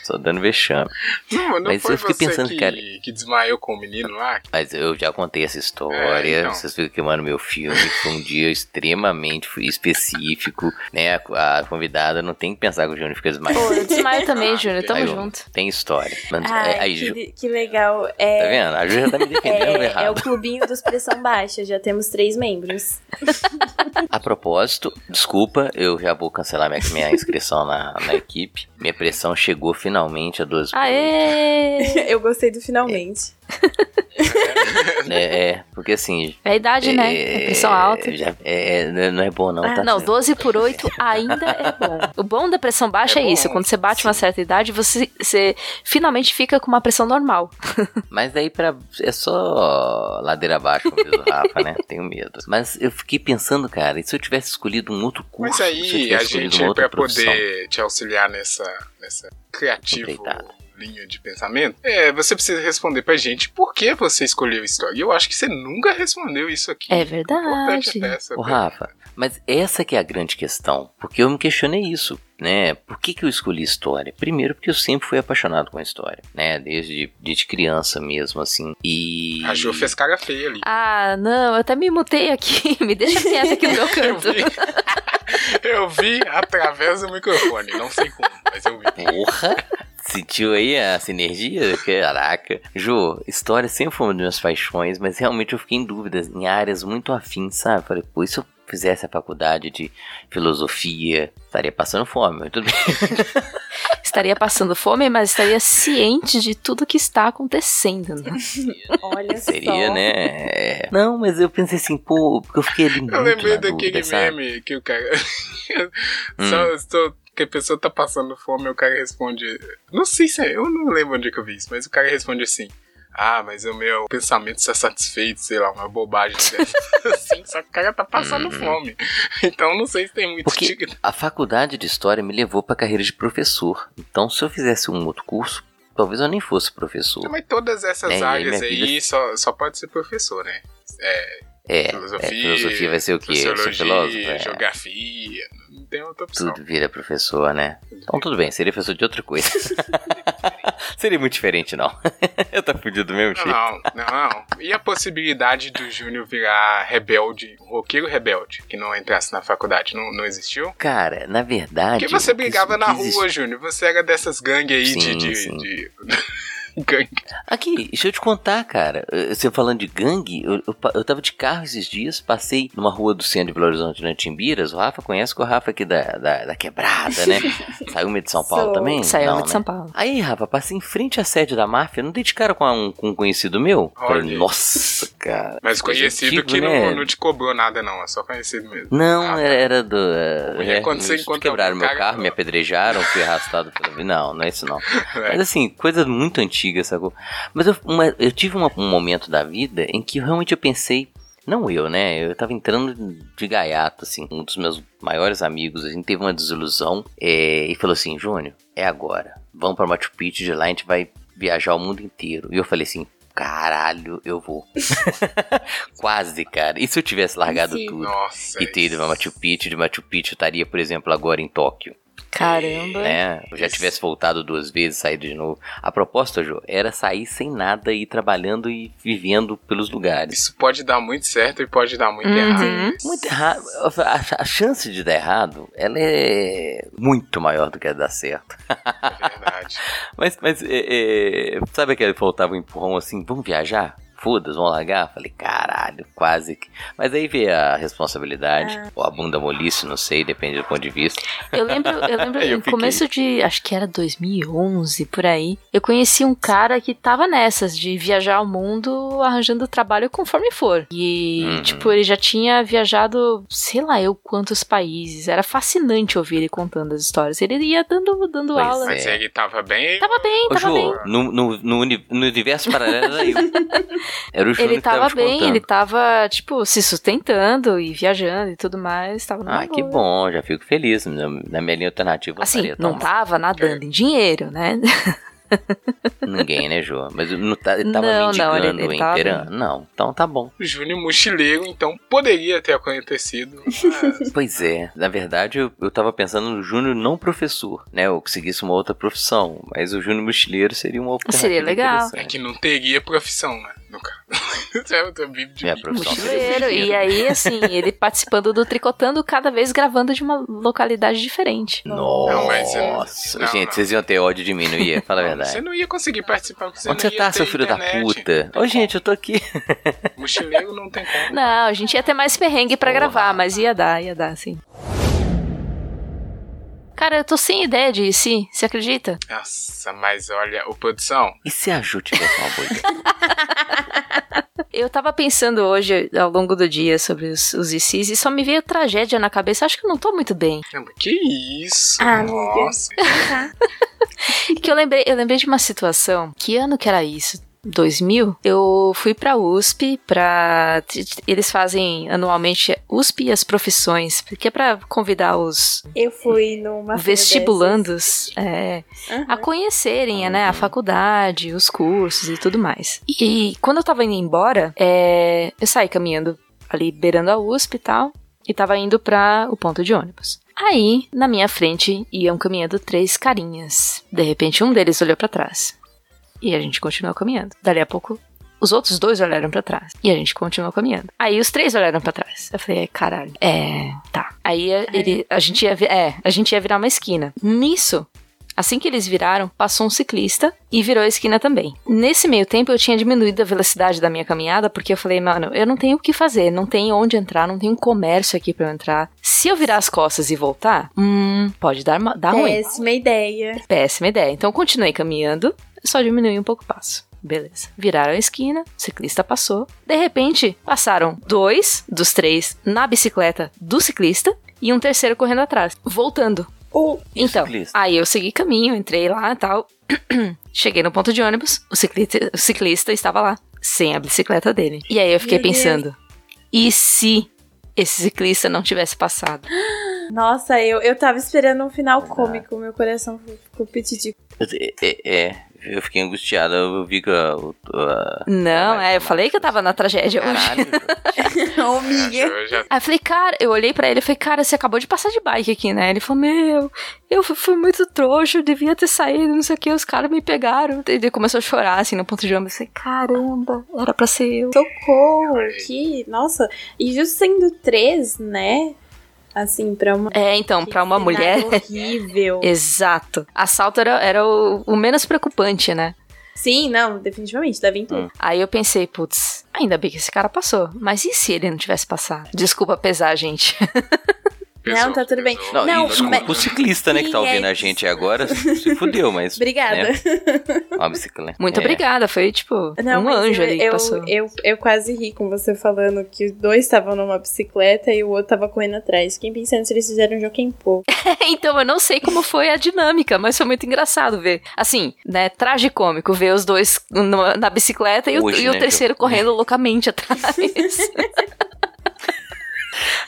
Só dando vexame. Não, não Mas foi eu fiquei você pensando, que, cara- que desmaiou com o menino lá? Mas eu já contei essa história. É, então. Vocês viram que, mano, meu filme foi um dia extremamente específico, né? A, a convidada não tem que pensar que o Júnior fica desmaiado. Pô, eu desmaio também, Júnior. Tamo Aí, junto. Tem história. Mas, Ai, é, aí, Ju, que, que legal. tá É, vendo? A Ju já tá me defendendo é, é o errado. clubinho dos pressão baixa. Já temos três membros. A propósito, desculpa, eu já vou cancelar minha, minha inscrição na, na equipe. Minha pressão chegou finalmente a 12 por Aê! Eu gostei do finalmente. É, é, porque assim. É a idade, né? É pressão alta. já- é, é, não é bom, não, Ah, tá? não, 12 por 8 ainda é bom. O bom da pressão baixa É é, isso. bom, Quando você bate uma certa idade, você, você finalmente fica com uma pressão normal. Mas daí pra, é só ladeira abaixo, como diz o Rafa, né? Tenho medo. Mas eu fiquei pensando, cara, e se eu tivesse escolhido um outro curso? Mas se eu aí, tivesse a escolhido gente, outra pra poder te auxiliar nessa, nessa criativa Empreitada. Linha de pensamento, é, você precisa responder pra gente por que você escolheu história. E eu acho que você nunca respondeu isso aqui. É verdade. Ô, pergunta. Rafa, mas essa que é a grande questão. Porque eu me questionei isso, né? Por que, que eu escolhi história? Primeiro porque eu sempre fui apaixonado com a história, né? Desde, desde criança mesmo, assim. E... A Jo fez cara feia ali. Ah, não, eu até me mutei aqui. Me deixa quieta aqui no meu Eu canto. vi, eu vi através do microfone, não sei como, mas eu vi. Porra! Sentiu aí a sinergia? Caraca. Jô, história sempre foi uma das minhas paixões, mas realmente eu fiquei em dúvidas em áreas muito afins, sabe? Falei, pô, e se eu fizesse a faculdade de filosofia, estaria passando fome, mas tudo bem. Estaria passando fome, mas estaria ciente de tudo que está acontecendo. Né? Olha Seria, só. né? É. Não, mas eu pensei assim, pô, porque eu fiquei ali muito Eu lembrei na daquele dúvida, sabe? meme que o cara. Hum. só, só que a pessoa tá passando fome, o cara responde. Não sei se é. Eu não lembro onde que eu vi isso, mas o cara responde assim. Ah, mas o meu pensamento está satisfeito, sei lá, uma bobagem assim, só que o cara tá passando fome. Então não sei se tem muito. Porque a faculdade de história me levou pra carreira de professor. Então, se eu fizesse um outro curso, talvez eu nem fosse professor. Mas todas essas É, áreas aí vida- só, só pode ser professor, né? É, É, filosofia, é, filosofia vai ser o quê? Sociologia, filósofo? Tem outra opção. Tudo vira professor, né? Então tudo bem, seria professor de outra coisa. seria muito diferente, não. eu tô fudido do mesmo jeito. Não, não, não. E a possibilidade do Júnior virar rebelde, roqueiro rebelde, que não entrasse na faculdade, não, não existiu? Cara, na verdade. Porque você que- brigava que na existe- rua, Júnior. Você era dessas gangues aí de. Sim, de, sim. de- gangue. Aqui, deixa eu te contar, cara. Você falando de gangue, eu, eu, eu tava de carro esses dias, passei numa rua do centro de Belo Horizonte, na Timbiras. O Rafa conhece que o Rafa aqui da, da, da quebrada, né? Saiu meio de São Paulo Sou. também? Saiu Não, de né? São Paulo. Aí, Rafa, passei em frente à sede da máfia, não dei de cara com, um, com um conhecido meu? Falei, nossa, cara. Mas conhecido que né? não, não te cobrou nada, não. É só conhecido mesmo. Não, Ah, era, do. Ou é quando você encontra quebraram meu carro, me apedrejaram, fui arrastado pela. Não, não é isso não. É. Mas assim, coisas muito antigas, sacou? Mas eu, uma- eu tive uma- um momento da vida em que realmente eu pensei. Não eu, né? Eu tava entrando de gaiato, assim. Um dos meus maiores amigos, a gente teve uma desilusão é, e falou assim: Júnior, é agora. Vamos pra Machu Picchu, de lá a gente vai viajar o mundo inteiro. E eu falei assim: caralho, eu vou. Quase, cara. E se eu tivesse largado Sim. tudo? Nossa. E ter ido pra Machu Picchu, de Machu Picchu eu estaria, por exemplo, agora em Tóquio, Caramba. né? Eu já tivesse voltado duas vezes, saído de novo. A proposta, Jô, era sair sem nada e ir trabalhando e vivendo pelos lugares. Isso pode dar muito certo e pode dar muito Uhum. errado. Muito errado. A, a chance de dar errado, ela é muito maior do que a de dar certo. Mas, mas é, é, sabe aquele que faltava um empurrão assim, vamos viajar? Foda-se, vamos largar? Falei, caralho, quase que. Mas aí veio a responsabilidade, ou a bunda molice, não sei, depende do ponto de vista. Eu lembro, eu lembro Eu no fiquei. começo de, acho que era 2011, por aí, eu conheci um cara que tava nessas, de viajar ao mundo arranjando trabalho conforme for. E, Uhum. tipo, ele já tinha viajado, sei lá eu quantos países. Era fascinante ouvir ele contando as histórias. Ele ia dando, dando Pois aula. é. Mas ele tava bem. Tava bem, Ô, tava bem. Jô, no, no, no, no universo paralelo era eu. Era o Júnior Ele que tava tava te bem, ele tava, tipo, se sustentando e viajando e tudo mais. Tava Ah, que boa. bom, já fico feliz. Na, minha linha alternativa Assim, não tava nadando em dinheiro, né? Ninguém, né, Jô? Mas não tá, ele tava Não, não, mendigando ele- ele em tava Teherã? bem. Não, então tá bom. O Júnior mochileiro, então poderia ter acontecido. mas Pois é, na verdade eu, eu tava pensando no Júnior não professor, né? Ou que seguisse uma outra profissão, mas o Júnior mochileiro seria uma alternativa Seria legal. é que não teria profissão, né? No caso. Profissão seria Mochileiro. E aí, assim, ele participando do Tricotando, cada vez gravando de uma localidade diferente. Nossa, Não, mas gente, não. vocês iam ter ódio de mim, não ia? Fala a verdade. Você não ia conseguir participar Onde não você ia tá, seu filho da internet. puta? Não Ô, gente, eu tô aqui. Mochileiro não tem como. Não, a gente ia ter mais perrengue pra Porra. gravar, mas ia dar, ia dar, sim. Cara, eu tô sem ideia de se, você acredita? Nossa, mas olha, o produção. E se a Ju tivesse uma boa ideia? Eu tava pensando hoje, ao longo do dia, sobre os, os ICs e só me veio tragédia na cabeça. Acho que eu não tô muito bem. Mas Que isso? Ah. Nossa. Que eu lembrei, eu lembrei de uma situação. Que ano que era isso? 2000, eu fui pra USP t- Eles fazem anualmente USP e as profissões, porque é pra convidar os Eu fui numa vestibulandos é. Aham. a conhecerem né, a faculdade, os cursos e tudo mais. E, quando eu tava indo embora, é, eu saí caminhando ali beirando a USP e tal, e tava indo pra o ponto de ônibus. Aí, na minha frente, iam caminhando três carinhas. De repente, um deles olhou pra trás. E a gente continuou caminhando. Dali a pouco, os outros dois olharam pra trás. E a gente continuou caminhando. Aí os três olharam pra trás. Eu falei, "É, caralho. É, tá. Aí a- ele, a gente ia, é, a gente ia virar uma esquina. Nisso, assim que eles viraram, passou um ciclista e virou a esquina também. Nesse meio tempo, eu tinha diminuído a velocidade da minha caminhada, porque eu falei, mano, eu não tenho o que fazer, não tem onde entrar, não tem um comércio aqui pra eu entrar. Se eu virar as costas e voltar, hum, pode dar, dar ruim. Péssima ideia. Péssima ideia. Então eu continuei caminhando, só diminui um pouco o passo. Beleza. Viraram a esquina, o ciclista passou. De repente, passaram dois dos três na bicicleta do ciclista e um terceiro correndo atrás, voltando. O E o então, ciclista? aí eu segui caminho, entrei lá e tal. Cheguei no ponto de ônibus, o ciclista, o ciclista estava lá, sem a bicicleta dele. E aí eu fiquei pensando: e se esse ciclista não tivesse passado? Nossa, eu, eu tava esperando um final cômico, meu coração ficou petitico. É, é, é, eu fiquei angustiado, eu vi que a, o- a- Não, Caralho, é, eu falei que eu tava na tragédia hoje. Caralho, Ô, amiga. Eu já Aí eu falei, cara, eu olhei pra ele e falei, cara, você acabou de passar de bike aqui, né? Ele falou, meu, eu fui, fui muito trouxa, eu devia ter saído, não sei o que, os caras me pegaram. Ele começou a chorar, assim, no ponto de ônibus. Eu falei, caramba, era pra ser eu. Socorro, que. Nossa, e justo sendo três, né? Assim, pra uma. É, então, pra uma mulher. Horrível. Exato. Assalto era, era o, o menos preocupante, né? Sim, não, definitivamente, leva em tudo. Hum. Aí eu pensei, putz, ainda bem que esse cara passou. Mas e se ele não tivesse passado? Desculpa pesar, gente. pesou, Não, tá tudo bem. pesou. Não, Não, e desculpa mas- o ciclista, né, que tá ouvindo é a gente agora, se fudeu, mas... Obrigada. né, uma bicicleta. Muito É. obrigada, foi tipo Não, um anjo eu, ali que eu, passou. Eu, eu quase ri com você falando que os dois estavam numa bicicleta e o outro tava correndo atrás. Fiquei pensando se eles fizeram um jogo pô. então, eu não sei como foi a dinâmica, mas foi muito engraçado ver. Assim, né, tragicômico ver os dois no- na bicicleta e o, Hoje, e o né, terceiro correndo loucamente atrás.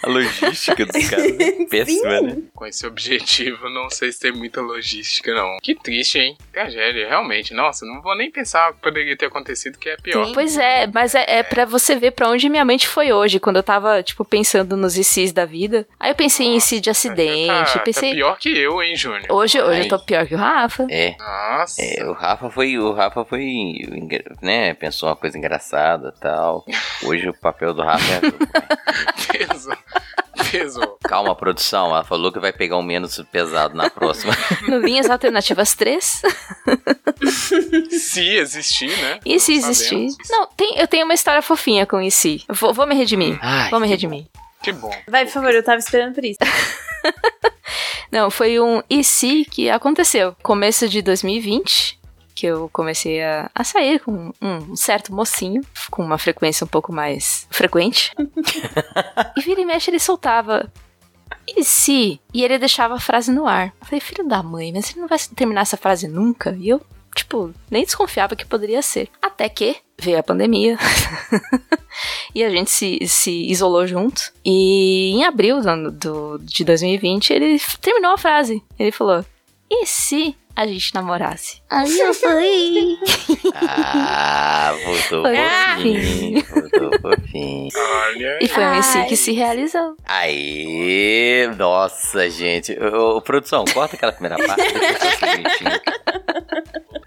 A logística dos caras é péssima, né? Com esse objetivo, não sei se tem muita logística, não. Que triste, hein? Tragédia, realmente. Nossa, não vou nem pensar o que poderia ter acontecido, que é pior. Pois é, mas é, é pra você ver pra onde minha mente foi hoje, quando eu tava, tipo, pensando nos ICs da vida. Aí eu pensei em IC de acidente, Tá, pensei... tá pior que eu, hein, Júnior? Hoje, hoje Ai. eu tô pior que o Rafa. É. Nossa. É, o Rafa foi, o Rafa foi, né, pensou uma coisa engraçada tal. Hoje o papel do Rafa é. Peso. Calma produção, ela falou que vai pegar um menos pesado na próxima. No Linhas Alternativas 3. Se existir, né? E se Não existir? Não, tem, eu tenho uma história fofinha com o si. Vou, vou me redimir. Ai, Vou me redimir. Que bom. Vai, por favor, eu tava esperando por isso. Não, foi um e se que aconteceu. Começo de 2020, que eu comecei a, a sair com um certo mocinho, com uma frequência um pouco mais frequente. e vira e mexe ele soltava. E se? E ele deixava a frase no ar. Eu falei, filho da mãe, mas ele não vai terminar essa frase nunca? E eu, tipo, nem desconfiava que poderia ser. Até que veio a pandemia. e a gente se, se isolou junto. E em abril do, do- de 2020, ele terminou a frase. Ele falou: E se a gente namorasse? Aí eu falei. Ah, voltou Foi fofinho, voltou fofinho. Olha. E foi um Ai. que se realizou. Aê, nossa, gente. Ô, ô, produção, corta aquela primeira parte.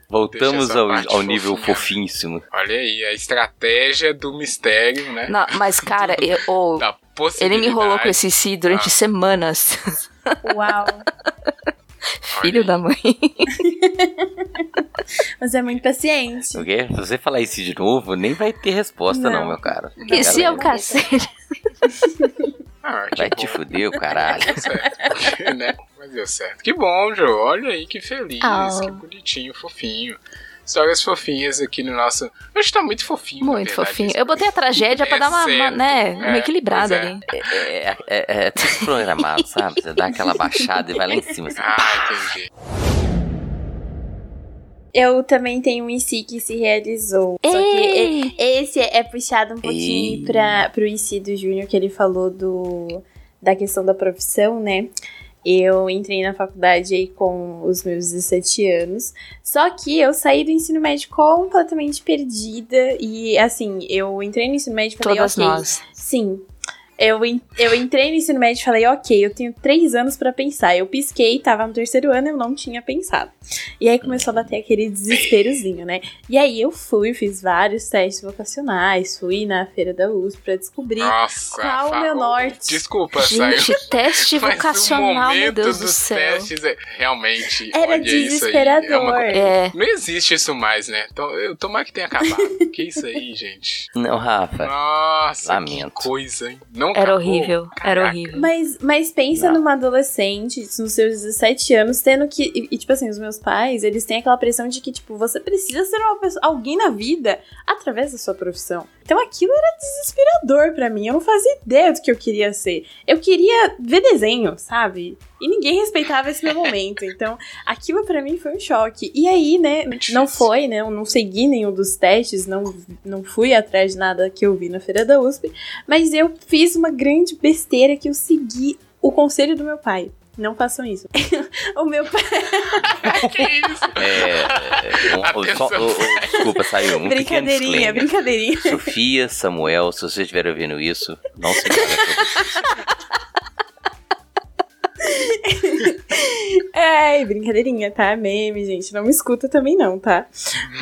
Voltamos ao, ao nível fofinha. fofíssimo. Olha aí, a estratégia do mistério, né? Não, mas, cara, eu, Da ele me enrolou com esse si durante Ah. semanas. Uau. Filho da mãe. Mas é muito paciente. Porque se você falar isso de novo, nem vai ter resposta, não, Não. meu caro. E se é o cacete? Ah, Vai bom. te fuder, o caralho. Deu certo. né? Mas deu certo. Que bom, Jô. Olha aí que feliz, Ah. que bonitinho, fofinho. Histórias fofinhas aqui no nosso. Hoje tá muito fofinho. Muito verdade, fofinho. isso. Eu botei a tragédia pra É dar uma, uma, né, É, uma equilibrada é. ali. É, é, é tudo programado, sabe? Você dá aquela baixada e vai lá em cima. Assim. Ah, entendi. Eu também tenho um IC que se realizou. Só que esse é puxado um pouquinho Ei. pra, pro IC do Júnior, que ele falou do, da questão da profissão, né? Eu entrei na faculdade aí com os meus 17 anos. Só que eu saí do ensino médio completamente perdida. E assim, eu entrei no ensino médio e falei, Todas ok. nós. Sim. Eu, eu entrei no ensino médio e falei, ok, eu tenho três anos pra pensar. Eu pisquei, tava no terceiro ano, eu não tinha pensado. E aí começou a bater aquele desesperozinho, né? E aí eu fui, fiz vários testes vocacionais, fui na feira da USP pra descobrir Nossa. qual o meu norte. Desculpa, saiu. Gente, teste Mas o vocacional, meu Deus do céu. testes é realmente. Era olha isso aí. É desesperador. uma co- É, Não existe isso mais, né? Então, eu tomara que tenha acabado. que isso aí, gente? Não, Rafa. Nossa, Lamento. que coisa, hein? Não era acabou? horrível, era Caraca. horrível. Mas, mas pensa Não. numa adolescente, nos seus 17 anos, tendo que. E, e, tipo assim, os meus pais, eles têm aquela pressão de que, tipo, você precisa ser uma pessoa, alguém na vida através da sua profissão. Então aquilo era desesperador pra mim. Eu não fazia ideia do que eu queria ser. Eu queria ver desenho, sabe? E ninguém respeitava esse meu momento. Então, aquilo pra mim foi um choque. E aí, né, não foi, né? Eu não segui nenhum dos testes, não, não fui atrás de nada que eu vi na feira da USP. Mas eu fiz uma grande besteira que eu segui o conselho do meu pai. Não façam isso. o meu pai. que isso? É, um- o- só- o- o- desculpa, saiu um brincadeirinha, brincadeirinha. Sofia, Samuel, se vocês estiverem ouvindo isso, não se. É, brincadeirinha, tá? Meme, gente. Não me escuta também, não, tá?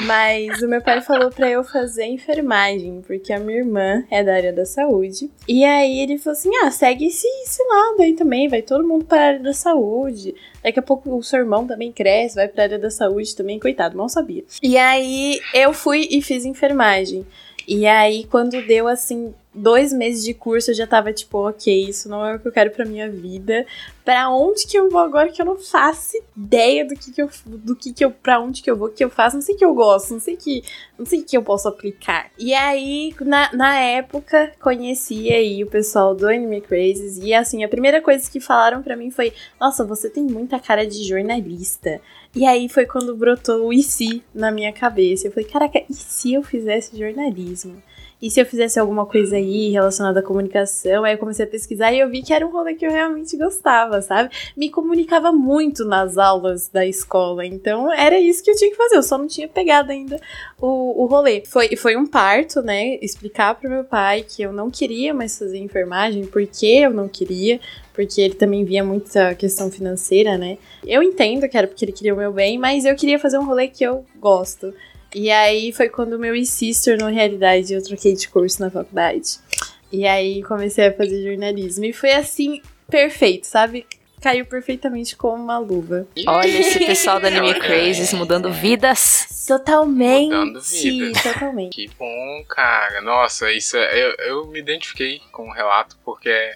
Mas o meu pai falou pra eu fazer enfermagem, porque a minha irmã é da área da saúde. E aí ele falou assim: ah, segue esse, esse lado aí também, vai todo mundo pra área da saúde. Daqui a pouco o seu irmão também cresce, vai pra área da saúde também, coitado, mal sabia. E aí eu fui e fiz enfermagem. E aí, quando deu assim, dois meses de curso, eu já tava tipo, ok, isso não é o que eu quero pra minha vida. Pra onde que eu vou agora que eu não faço ideia do que que eu do que que eu para onde que eu vou, que eu faço, não sei que eu gosto, não sei que não sei que eu posso aplicar. E aí, na, na época, conheci aí o pessoal do Anime Crazes e assim, a primeira coisa que falaram pra mim foi: "Nossa, você tem muita cara de jornalista". E aí foi quando brotou o e se na minha cabeça. Eu falei: "Caraca, e se eu fizesse jornalismo?" E se eu fizesse alguma coisa aí relacionada à comunicação? Aí eu comecei a pesquisar e eu vi que era um rolê que eu realmente gostava, sabe? Me comunicava muito nas aulas da escola, então era isso que eu tinha que fazer, eu só não tinha pegado ainda o, o rolê. Foi, foi um parto, né? Explicar pro meu pai que eu não queria mais fazer enfermagem, porque eu não queria, porque ele também via muita questão financeira, né? Eu entendo que era porque ele queria o meu bem, mas eu queria fazer um rolê que eu gosto. E aí foi quando o meu IC se tornou realidade, eu troquei de curso na faculdade. E aí comecei a fazer jornalismo. E foi assim, perfeito, sabe? Caiu perfeitamente como uma luva. Olha esse pessoal da Anime Crazes mudando vidas. Totalmente. Mudando vida. Totalmente. Que bom, cara. Nossa, isso é, eu, eu me identifiquei com o relato porque é,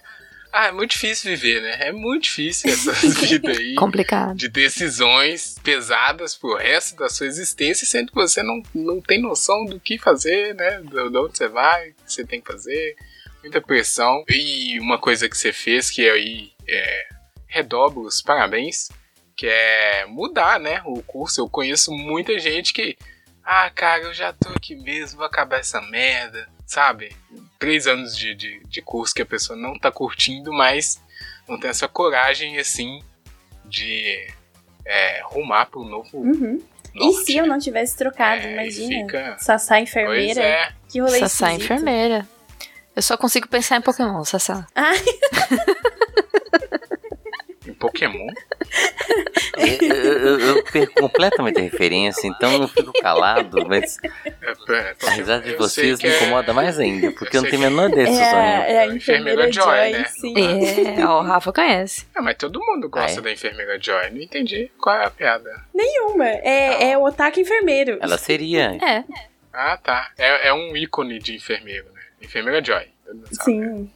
ah, é muito difícil viver, né? É muito difícil essa vida aí. Complicado. De decisões pesadas pro resto da sua existência, sendo que você não, não tem noção do que fazer, né? De de onde você vai, o que você tem que fazer. Muita pressão. E uma coisa que você fez que aí é, redobro os parabéns, que é mudar, né? O curso. Eu conheço muita gente que. Ah, cara, eu já tô aqui mesmo, vou acabar essa merda, sabe? Três anos de, de, de curso que a pessoa não tá curtindo, mas não tem essa coragem, assim, de é, rumar pro novo Uhum. E norte, se eu né? não tivesse trocado, É, imagina? fica- Sassá Pois enfermeira. é. Que rolê Sassá esquisito. enfermeira. Eu só consigo pensar em Pokémon, Sassá. Em Pokémon. Eu, eu- eu- eu perco completamente a referência, então eu fico calado, mas É, é, a risada de vocês me é- incomoda mais ainda, porque eu não tenho a menor ideia É, disso a- sonho. é a enfermeira Joy, Joy, né? sim. É, ó, o Rafa conhece. Ah, mas todo mundo gosta é? da enfermeira Joy. Não entendi qual é a piada. Nenhuma. É, é o otaku enfermeiro. Ela seria. É. Ah, tá. É, é um ícone de enfermeiro, né? Enfermeira Joy. Sim.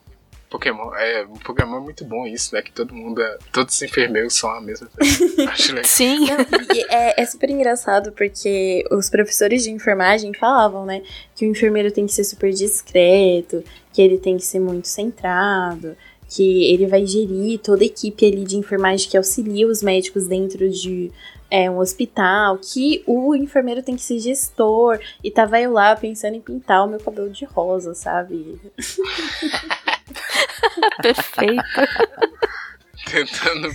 Pokémon é, o Pokémon é muito bom isso, né? Que todo mundo, é- todos os enfermeiros são a mesma pessoa. Acho legal. Sim. E é, é super engraçado porque os professores de enfermagem falavam, né? Que o enfermeiro tem que ser super discreto, que ele tem que ser muito centrado, que ele vai gerir toda a equipe ali de enfermagem que auxilia os médicos dentro de é, um hospital, que o enfermeiro tem que ser gestor. E tava eu lá pensando em pintar o meu cabelo de rosa, sabe? Perfeito. Tentando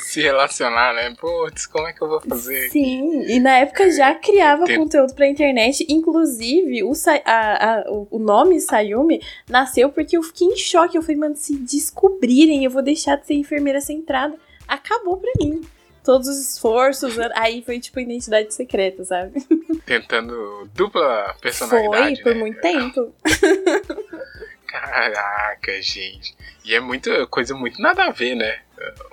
se relacionar, né? Putz, como é que eu vou fazer? Sim, e na época já criava Tem- conteúdo pra internet. Inclusive, o, Sa- a- a- o- nome Sayumi nasceu porque eu fiquei em choque. Eu falei, mano, se descobrirem, eu vou deixar de ser enfermeira centrada. Acabou pra mim. Todos os esforços. Aí foi tipo identidade secreta, sabe? Tentando dupla personalidade. Foi por né? muito tempo. Caraca, gente. E é muita coisa muito nada a ver, né?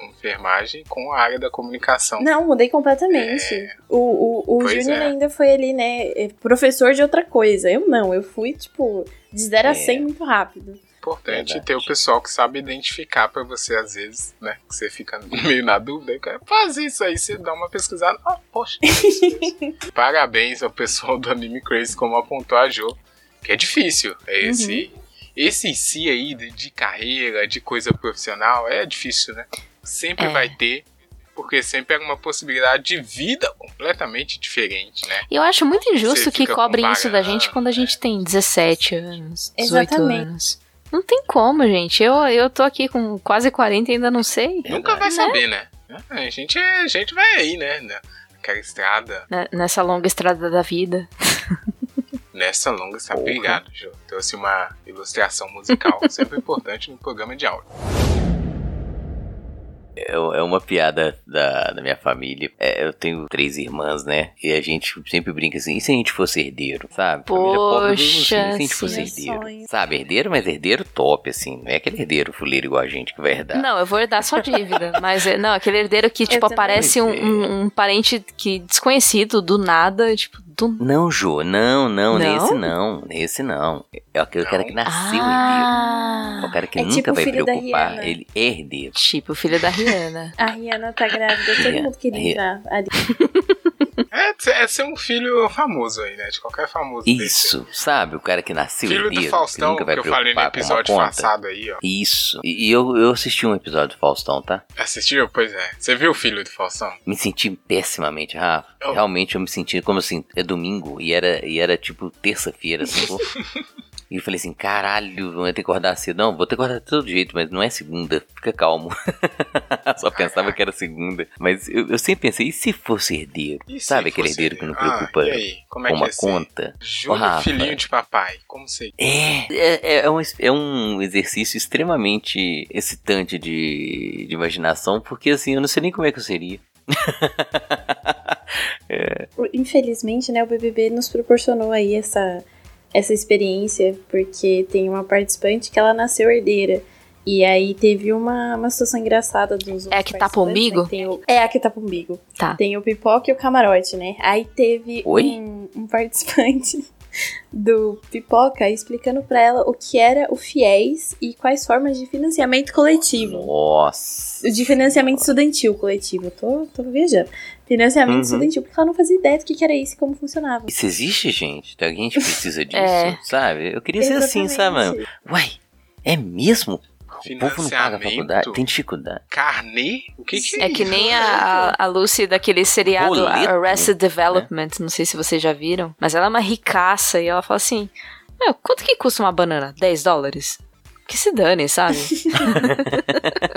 Enfermagem com a área da comunicação. Não, mudei completamente. O, o, o Pois Júnior é. ainda foi ali, né? é, Professor de outra coisa. Eu não, eu fui, tipo, de 0 a É. 100 muito rápido. Importante Verdade. ter o pessoal que sabe identificar pra você, às vezes, né? Que você fica meio na dúvida. Faz isso aí, você dá uma pesquisada. Ah, poxa. é isso mesmo." Parabéns ao pessoal do Anime Crazy, como apontou a Jo. Que é difícil. É esse. Esse em si aí de, de carreira, de coisa profissional, é difícil, né? Sempre É. vai ter. Porque sempre é uma possibilidade de vida completamente diferente, né? E eu acho muito injusto Você que cobrem isso da gente quando a gente tem 17 anos, 18 Exatamente. anos. Não tem como, gente. Eu, eu tô aqui com quase 40 e ainda não sei. Nunca vai saber, né? A gente, a gente vai aí, né? Naquela estrada, né, Nessa longa estrada da vida. Nessa longa. Porra. Obrigado, Jô. Trouxe uma ilustração musical, sempre importante no programa de áudio. É é uma piada da, da minha família. É, eu tenho três irmãs, né? E a gente sempre brinca assim, e se a gente fosse herdeiro, sabe? Família pobre, assim, e se a gente Poxa, fosse sim. herdeiro. Sonho. Sabe, herdeiro, mas herdeiro top, assim. Não é aquele herdeiro fuleiro igual a gente que vai herdar. Não, eu vou herdar só dívida. mas é- não, aquele herdeiro que, tipo, aparece um, um- um parente que desconhecido do nada, tipo, do. Não, Jô, não, Não? não, nesse não, nesse não. É aquele cara que nasceu herdeiro. É o Ah, cara que É nunca tipo vai preocupar. Ele é herdeiro. tipo o filho da Rihanna. A Rihanna tá grávida, todo Rihanna, mundo queria entrar ali. É, é ser um filho famoso aí, né? De qualquer famoso desse. Isso, sabe? O cara que nasceu Filho herdeiro. do Faustão, que que, nunca vai eu falei no episódio passado aí, ó. Isso. E, e eu, eu assisti um episódio do Faustão, tá? Assistiu? Pois é. Você viu o filho do Faustão? Me senti pessimamente, Rafa. Oh. Realmente eu me senti como assim, é domingo e era, e era tipo terça-feira, assim, pô. E eu falei assim, caralho, não ia ter que acordar cedo. Não, vou ter que acordar de todo jeito, mas não é segunda. Fica calmo. Só pensava que era segunda. Mas eu, eu sempre pensei, e se fosse herdeiro? E Sabe aquele fosse- herdeiro que não Ah, preocupa aí? Como é com uma é conta? Júlio, filhinho de papai. Como sei? É, é, é, um, es- é um exercício extremamente excitante de, de imaginação, porque assim, eu não sei nem como é que eu seria. Infelizmente, né, o BBB nos proporcionou aí essa, essa experiência, porque tem uma participante que ela nasceu herdeira. E aí teve uma, uma situação engraçada dos É a que tapa o participantes, umbigo? né, o- É a que tapa o umbigo. Tá. Tem o pipoca e o camarote, né? Aí teve um, um participante do pipoca explicando pra ela o que era o FIES e quais formas de financiamento coletivo. Nossa. De financiamento estudantil coletivo. Tô, tô viajando. Financiamento Uhum. estudantil, porque ela não fazia ideia do que que era isso e como funcionava. Isso existe, gente? Tem alguém que precisa disso, É. sabe? Eu queria ser assim, sabe, mano? Exatamente. Uai, é mesmo? O povo não paga faculdade? Tem dificuldade. Carnê? O que que é É que nem a, a, Lucy daquele seriado Boleto, Arrested Development, não sei se vocês já viram, mas ela é uma ricaça e ela fala assim: Meu, quanto que custa uma banana? 10 dólares? Que se dane, sabe?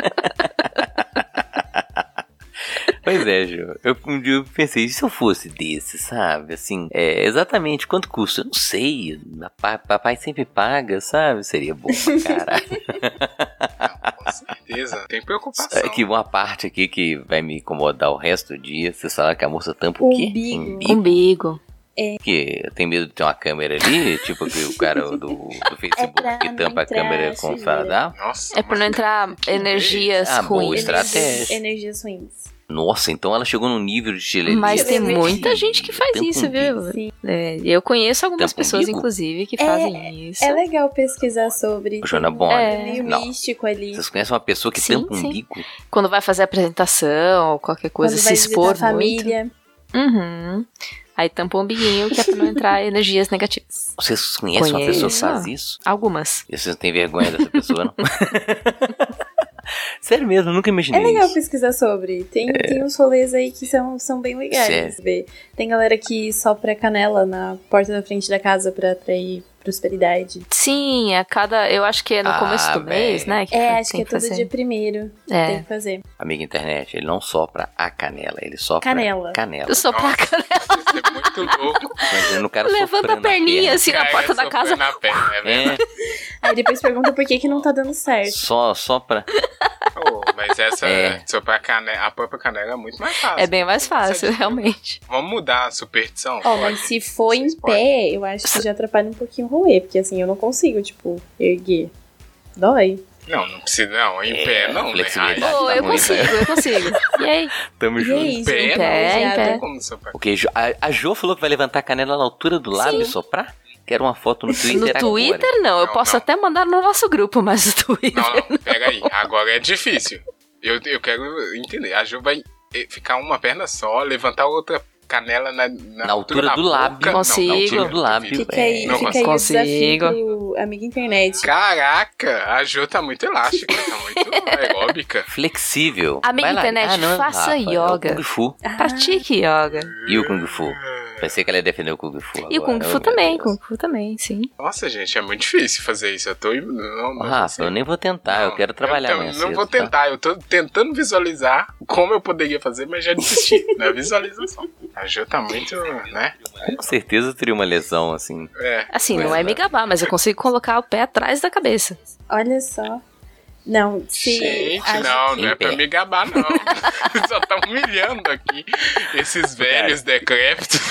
Pois é, Ju. Eu, um dia eu pensei, e se eu fosse desse, sabe? Assim, é, exatamente quanto custa? Eu não sei. Papai, papai sempre paga, sabe? Seria bom pra caralho. Com certeza. Tem preocupação. É que uma parte aqui que vai me incomodar o resto do dia, vocês falaram que a moça tampa o quê? Umbigo. Umbigo. Porque eu tenho medo de ter uma câmera ali, tipo que o cara do, do Facebook pra que tampa a câmera com sujeira. fardar. Nossa. É pra não entrar energias Ah, boa ruins. estratégia. Energias, energias ruins. Nossa, então ela chegou num nível de chile. Mas tem muita gente que faz Tampa isso, viu? Sim. É, eu conheço algumas Tampa pessoas, umbigo? inclusive, que É, fazem isso. É legal pesquisar sobre. Joana tem um Bonner. lado É. meio Não. místico ali. Vocês conhecem uma pessoa que Sim, tampa um umbigo? Quando vai fazer apresentação ou qualquer coisa, Quando se expor a família. muito. Uhum. Aí tampa o umbiguinho que é pra não entrar energias negativas. Vocês conhecem uma pessoa que Conheço. faz isso? Algumas. E vocês não têm vergonha dessa pessoa, não? Sério mesmo, nunca É imaginei legal isso. pesquisar sobre. Tem, tem uns rolês aí que são, são bem legais. Ver. Tem galera que sopra canela na porta da frente da casa pra atrair prosperidade. Sim, a cada. Eu acho que é no Ah, começo do mês, véi. né? Que É, acho que é todo fazer. dia primeiro. É. Tem que fazer. Amiga internet, ele não sopra a canela, ele sopra Canela. canela. Eu sou pra Nossa, Isso é muito louco. No cara Levanta a perninha perna. assim na Cara, porta da casa. Na perna, é. É, Aí depois pergunta por que, que não tá dando certo. só, só pra. Oh, mas essa, É. soprar a, canela, a própria canela é muito mais fácil. É bem mais fácil, é realmente. Vamos mudar a superstição? Ó, Pode. mas se for em pé, eu acho que já atrapalha um pouquinho o rolê. Porque assim, eu não consigo, tipo, erguer. Dói. Não, não precisa, não. Em É, pé não, né? Ai, tá eu consigo, né? eu consigo. E aí? Tamo E junto. Em pé? Em pé, não. em pé. tem como soprar. Jo- a, a Jo falou que vai levantar a canela na altura do lábio e soprar? Quero uma foto no Twitter No agora. Twitter, não. Eu Não, posso não. até mandar no nosso grupo, mas no Twitter. Não, não, pega aí. Agora é difícil. Eu, eu quero entender. A Ju vai eh, ficar uma perna só, levantar outra canela na, na, Na altura da do boca. lábio. Não, na Consigo. altura do lábio. Fica aí, Não fica aí o consigo. desafio pro amiga internet. Caraca, a Ju tá muito elástica, tá muito aeróbica. Flexível. Amiga Vai internet, Ah, não, faça Rafa, é o yoga. Kung Fu. Ah, Pratique yoga. E o Kung Fu? Pensei que ela ia defender o Kung Fu. E o agora. Kung Oh, Fu também. Kung Fu também, sim. Nossa, gente, é muito difícil fazer isso. Eu tô. Não, não Rafa, consigo. eu nem vou tentar, eu Não, quero trabalhar eu Não vou tá? tentar, eu tô tentando visualizar como eu poderia fazer, mas já desisti na visualização. A Ju tá muito, né? Com certeza eu teria uma lesão, assim. É. Assim, não é é. me gabar, mas eu consigo colocar o pé atrás da cabeça. Olha só. Não, se. Gente, a- não, não é pra me gabar, não. Só tá humilhando aqui esses velhos decrépitos.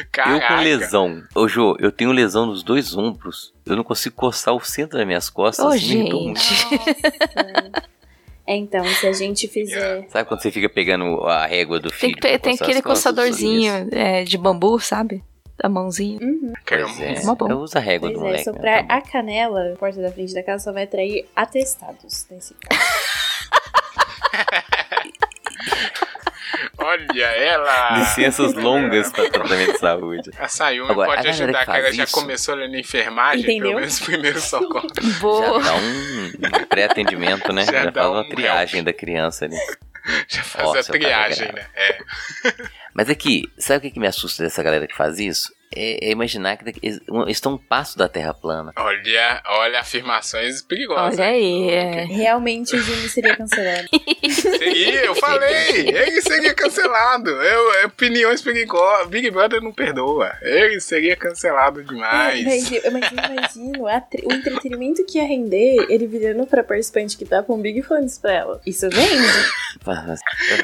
Eu Caraca. com lesão. Ô, Jô, eu tenho lesão nos dois ombros. Eu não consigo coçar o centro das minhas costas. Ô, muito. gente. É, então, se a gente fizer. Sabe quando você fica pegando a régua do Tem, filho? que, pe- pra tem aquele coçadorzinho é, de bambu, sabe? Da mãozinha. Uhum. Pois é, Uma boa. eu uso a régua Pois do é, moleque. né? soprar Tá a canela na porta da frente da casa só vai atrair atestados nesse caso. Olha ela. Licenças longas para tratamento de saúde. A Sayumi Agora, a pode galera ajudar, que ela já isso- começou ali na enfermagem, Entendeu? pelo menos primeiro socorro. Já dá um, pré-atendimento, né? Já Já, dá faz um uma triagem da criança ali. Já faz Ó, a triagem, né? É. Mas aqui, sabe o que, que me assusta dessa galera que faz isso? É, é imaginar que estão um passo da Terra plana. Olha, olha afirmações perigosas. Olha aí, é. Realmente o Jimmy seria cancelado. Seria, eu falei, ele seria cancelado. Eu, opiniões perigosas. Big Brother não perdoa. Ele seria cancelado demais. Mas, eu- mas eu imagino o entretenimento que ia render ele virando pra participante que tá com Big isso pra ela. Isso vende.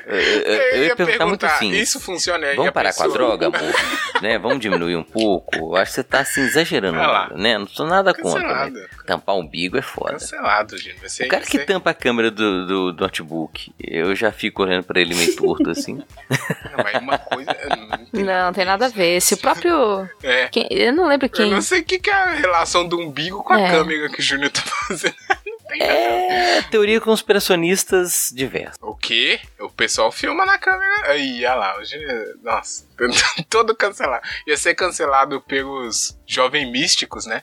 Eu, eu- eu- eu ia perguntar muito assim. isso funciona aí. Vamos parar com a pessoa- droga, amor? né? Vamos diminuir um pouco? Eu acho que você tá assim exagerando, né? Não sou nada contra, Cancelado. né? Tampar o umbigo é foda. Cancelado, gente. Você, O cara que você- tampa a câmera do, do, do notebook, eu já fico olhando pra ele meio torto assim. Não, mas uma coisa. Não, Não, tem nada a ver. Se o próprio. É. quem- eu não lembro Eu quem. não sei o que, que é a relação do umbigo com a É. câmera que o Júnior tá fazendo. É teoria conspiracionistas diversas. O quê? O pessoal filma na câmera. Aí, olha lá. O Júnior. Nossa, todo cancelado. Ia ser cancelado pelos jovens místicos, né?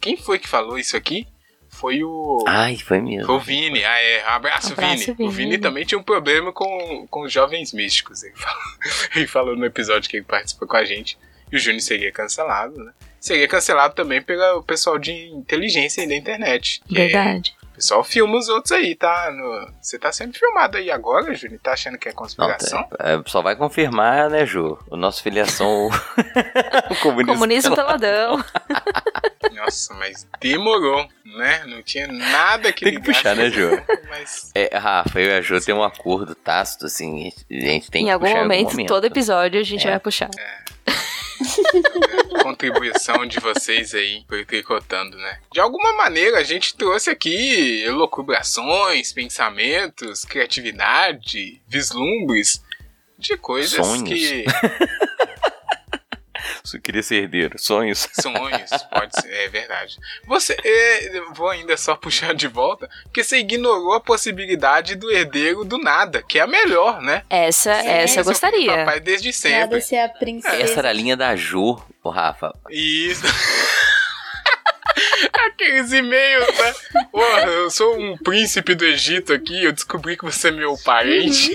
Quem foi que falou isso aqui? Foi o. Ai, foi mesmo. Foi o Vini, ah é, abraço, Abraço, Vini. O Vini. Vini também tinha um problema com, com os jovens místicos. Ele falou, ele falou no episódio que ele participou com a gente. E o Júnior seria cancelado, né? Seria cancelado também pelo pessoal de inteligência aí da internet. é- Verdade. o pessoal filma os outros aí, tá? No- Você tá sendo filmado aí agora, Júnior? Tá achando que é Não, conspiração? tá- é, só vai confirmar, né, Ju? O nosso filiação o comunismo. Comunismo peladão. Nossa, mas demorou, né? Não tinha nada que Tem que puxar, né, Ju? Mas É, Rafa, eu e a Ju tem um acordo tácito, assim, a gente- tem em que algum puxar momento, todo episódio, a gente É. vai puxar. contribuição de vocês aí por tricotando, né? De alguma maneira a gente trouxe aqui elucubrações, pensamentos, criatividade, vislumbres de coisas Sonhos. que Você queria ser herdeiro, sonhos. sonhos, pode ser, é verdade. Você, é, vou ainda só puxar de volta, porque você ignorou a possibilidade do herdeiro do nada, que é a melhor, né? Essa, essa eu é o gostaria. Papai desde sempre. Nada se a princesa. Essa era a linha da Ju, ô Rafa. Isso. Aqueles e-mails, né? Porra, eu sou um príncipe do Egito aqui, eu descobri que você é meu parente.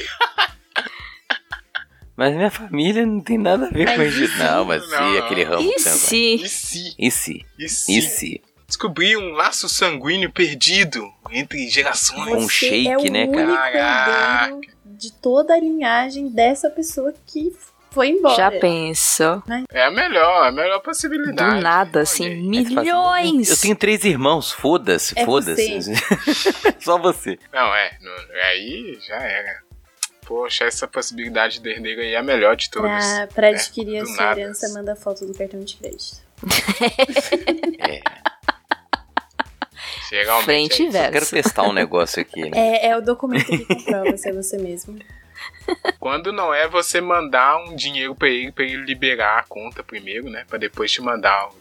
Mas minha família não tem nada a ver com isso. Não, mas Não, se aquele ramo. E se? E se? E se? E se? E se? Descobri um laço sanguíneo perdido entre gerações. Um Você shake, é o né, único cara? herdeiro de toda a linhagem dessa pessoa que foi embora. Já pensou? É a melhor, a melhor possibilidade. Do nada, assim, aí. milhões. Eu tenho três irmãos, foda-se, É foda-se. Só você. Não, é. não- aí já era. Poxa, essa possibilidade de herdeiro aí é a melhor de todas. Pra, pra É, adquirir a sua nada. herança, manda foto do cartão de crédito. É, Geralmente Frente é e isso. eu quero verso. testar um negócio aqui, né? É, é o documento que comprova se é você mesmo. Quando não é você mandar um dinheiro pra ele, pra ele liberar a conta primeiro, né? Pra depois te mandar o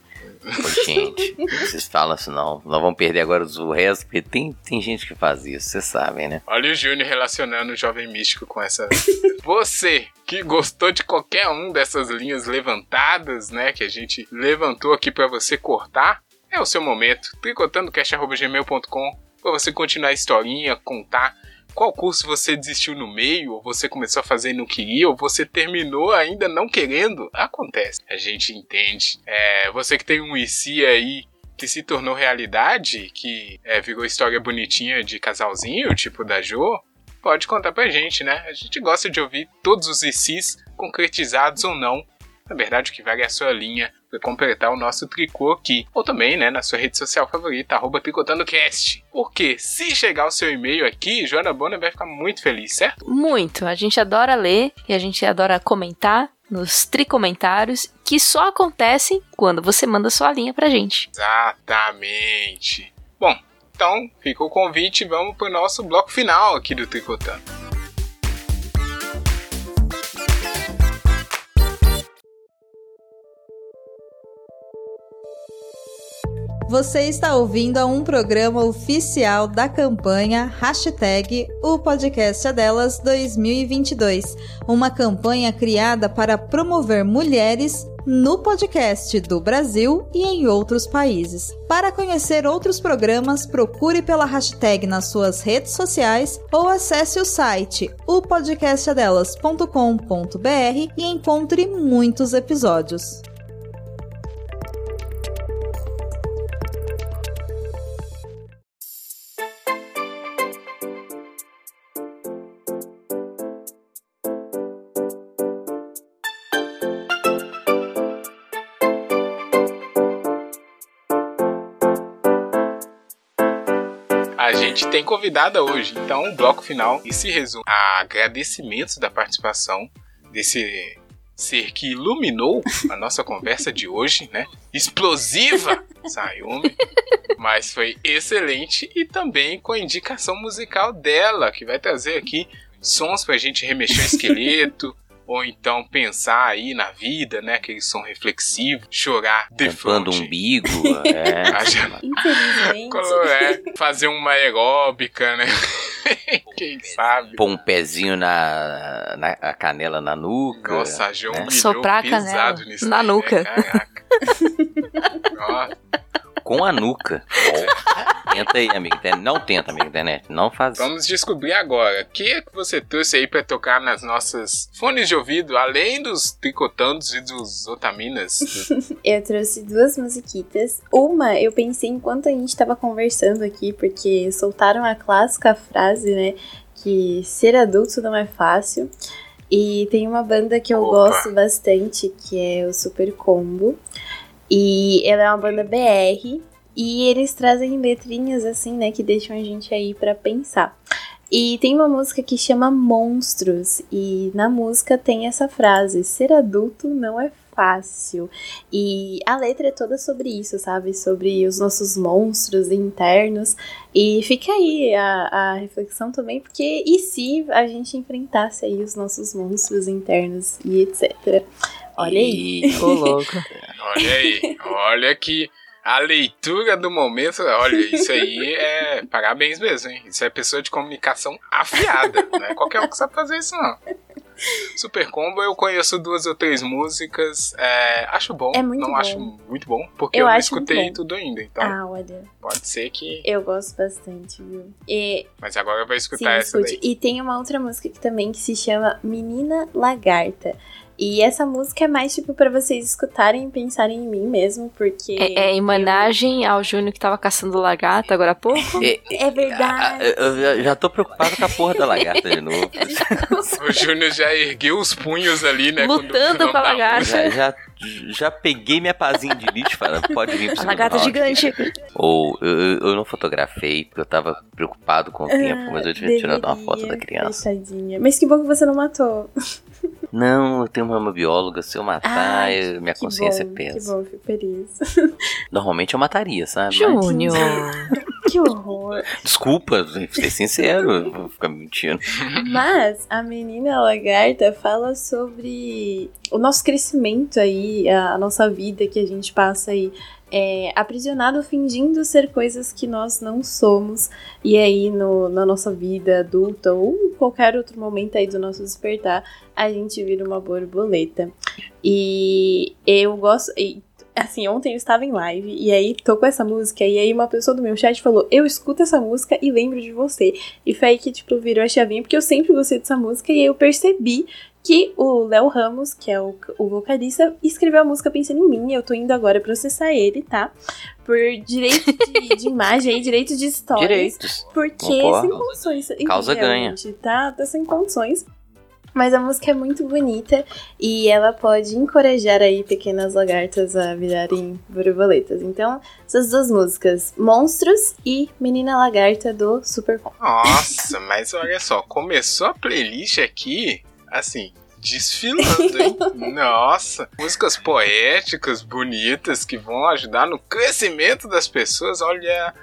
Pô, gente, vocês falam assim, não. Nós vamos perder agora o resto, porque tem, tem gente que faz isso, vocês sabem, né? Olha o Júnior relacionando o jovem místico com essa. Você que gostou de qualquer um dessas linhas levantadas, né? Que a gente levantou aqui pra você cortar, é o seu momento. tricotandocast.gmail.com pra você continuar a historinha, contar qual curso você desistiu no meio, ou você começou a fazer e não queria, ou você terminou ainda não querendo. Acontece. A gente entende. É, você que tem um IC aí que se tornou realidade, que é, virou história bonitinha de casalzinho, tipo da Jo, pode contar pra gente, né? A gente gosta de ouvir todos os ICs, concretizados ou não. Na verdade, o que vale é a sua linha completar o nosso tricô aqui. Ou também, né, na sua rede social favorita, arroba tricotandocast. Porque se chegar o seu e-mail aqui, Joana Bonner vai ficar muito feliz, certo? Muito. A gente adora ler e a gente adora comentar nos tricomentários que só acontecem quando você manda sua linha pra gente. Exatamente. Bom, então fica o convite, vamos pro nosso bloco final aqui do Tricotando. Você está ouvindo a um programa oficial da campanha Hashtag O Podcast é Delas 2022, uma campanha criada para promover mulheres no podcast do Brasil e em outros países. Para conhecer outros programas, procure pela hashtag nas suas redes sociais ou acesse o site opodcastadelas.com.br e encontre muitos episódios. Gente tem convidada hoje. Então, o bloco final e se resume a agradecimentos da participação desse ser que iluminou a nossa conversa de hoje, né? Explosiva, Sayumi. Mas foi excelente e também com a indicação musical dela, que vai trazer aqui sons pra gente remexer o esqueleto, ou então pensar aí na vida, né? Aquele som reflexivo, chorar de Tampando o umbigo. É. É fazer uma aeróbica, né? Quem sabe? Pôr um pezinho na, na a canela na nuca. Nossa, já né? humilhou Soprar a canela nisso na né? nuca. Caraca. Ó, Com a nuca. Tenta aí, amigo. internet. Não tenta, amigo internet. Não faz. Vamos descobrir agora. O que é que você trouxe aí pra tocar nas nossas fones de ouvido, além dos tricotandos e dos otaminas? Eu trouxe duas musiquitas. Uma eu pensei enquanto a gente tava conversando aqui, porque soltaram a clássica frase, né? Que ser adulto não é fácil. E tem uma banda que eu Opa. gosto bastante, que é o Super Combo. E ela é uma banda BR. E eles trazem letrinhas assim, né? Que deixam a gente aí pra pensar. E tem uma música que chama Monstros. E na música tem essa frase: Ser adulto não é fácil. E a letra é toda sobre isso, sabe? Sobre os nossos monstros internos. E fica aí a, a reflexão também, porque e se a gente enfrentasse aí os nossos monstros internos e etc. Olha aí. Ô, louco. Olha aí, olha que a leitura do momento, olha, isso aí é parabéns mesmo, hein? Isso é pessoa de comunicação afiada, não é qualquer um que sabe fazer isso, não. Super Combo, eu conheço duas ou três músicas, é, acho bom, É muito não bom. acho muito bom, porque Eu eu, não escutei tudo ainda, então Ah, olha, pode ser que... eu gosto bastante, viu? E Mas agora eu vou Sim, escutar essa escute. daí. E tem uma outra música que também que se chama Menina Lagarta. E essa música é mais tipo pra vocês escutarem e pensarem em mim mesmo, porque É, é em homenagem ao Júnior que tava caçando lagarta agora há pouco. É, é verdade. Ah, Eu já, tô preocupado com a porra da lagarta de novo. O Júnior já ergueu os punhos ali, né? Lutando com a lagarta. Já, já, já peguei minha pazinha de lixo falando, pode vir pro A lagarta round. gigante. Ou eu, eu- eu não fotografei porque eu tava preocupado com o tempo, mas eu devia tirar uma foto da criança. Mas que bom que você não matou. Não, eu tenho uma bióloga, se eu matar, Ai, eu- minha Que consciência bom, que pesa. bom, fico feliz. Normalmente eu mataria, sabe? Mas- Júnior. que horror. desculpa, ser sincero, eu vou ficar mentindo. Mas a menina lagarta fala sobre o nosso crescimento aí, a, a nossa vida que a gente passa aí é, aprisionado fingindo ser coisas que nós não somos. E aí no, na nossa vida adulta ou em qualquer outro momento aí do nosso despertar, a gente vira uma borboleta. E eu gosto. e, Assim, ontem eu estava em live e aí tocou essa música e aí uma pessoa do meu chat falou: Eu escuto essa música e lembro de você. E foi aí que, tipo, virou a chavinha, porque eu sempre gostei dessa música e aí eu percebi que o Léo Ramos, que é o, o vocalista, escreveu a música pensando em mim. Eu tô indo agora processar ele, tá? Por direito de, de imagem e direito de história. Direitos. Porque Concordo. sem condições. Causa ganha. Tá, tá sem condições. Mas a música é muito bonita e ela pode encorajar aí pequenas lagartas a virarem borboletas. Então, essas duas músicas, Monstros e Menina Lagarta do Super Pop. Nossa, mas olha só, começou a playlist aqui, assim, desfilando, hein? Nossa, músicas poéticas, bonitas, que vão ajudar no crescimento das pessoas. Olha,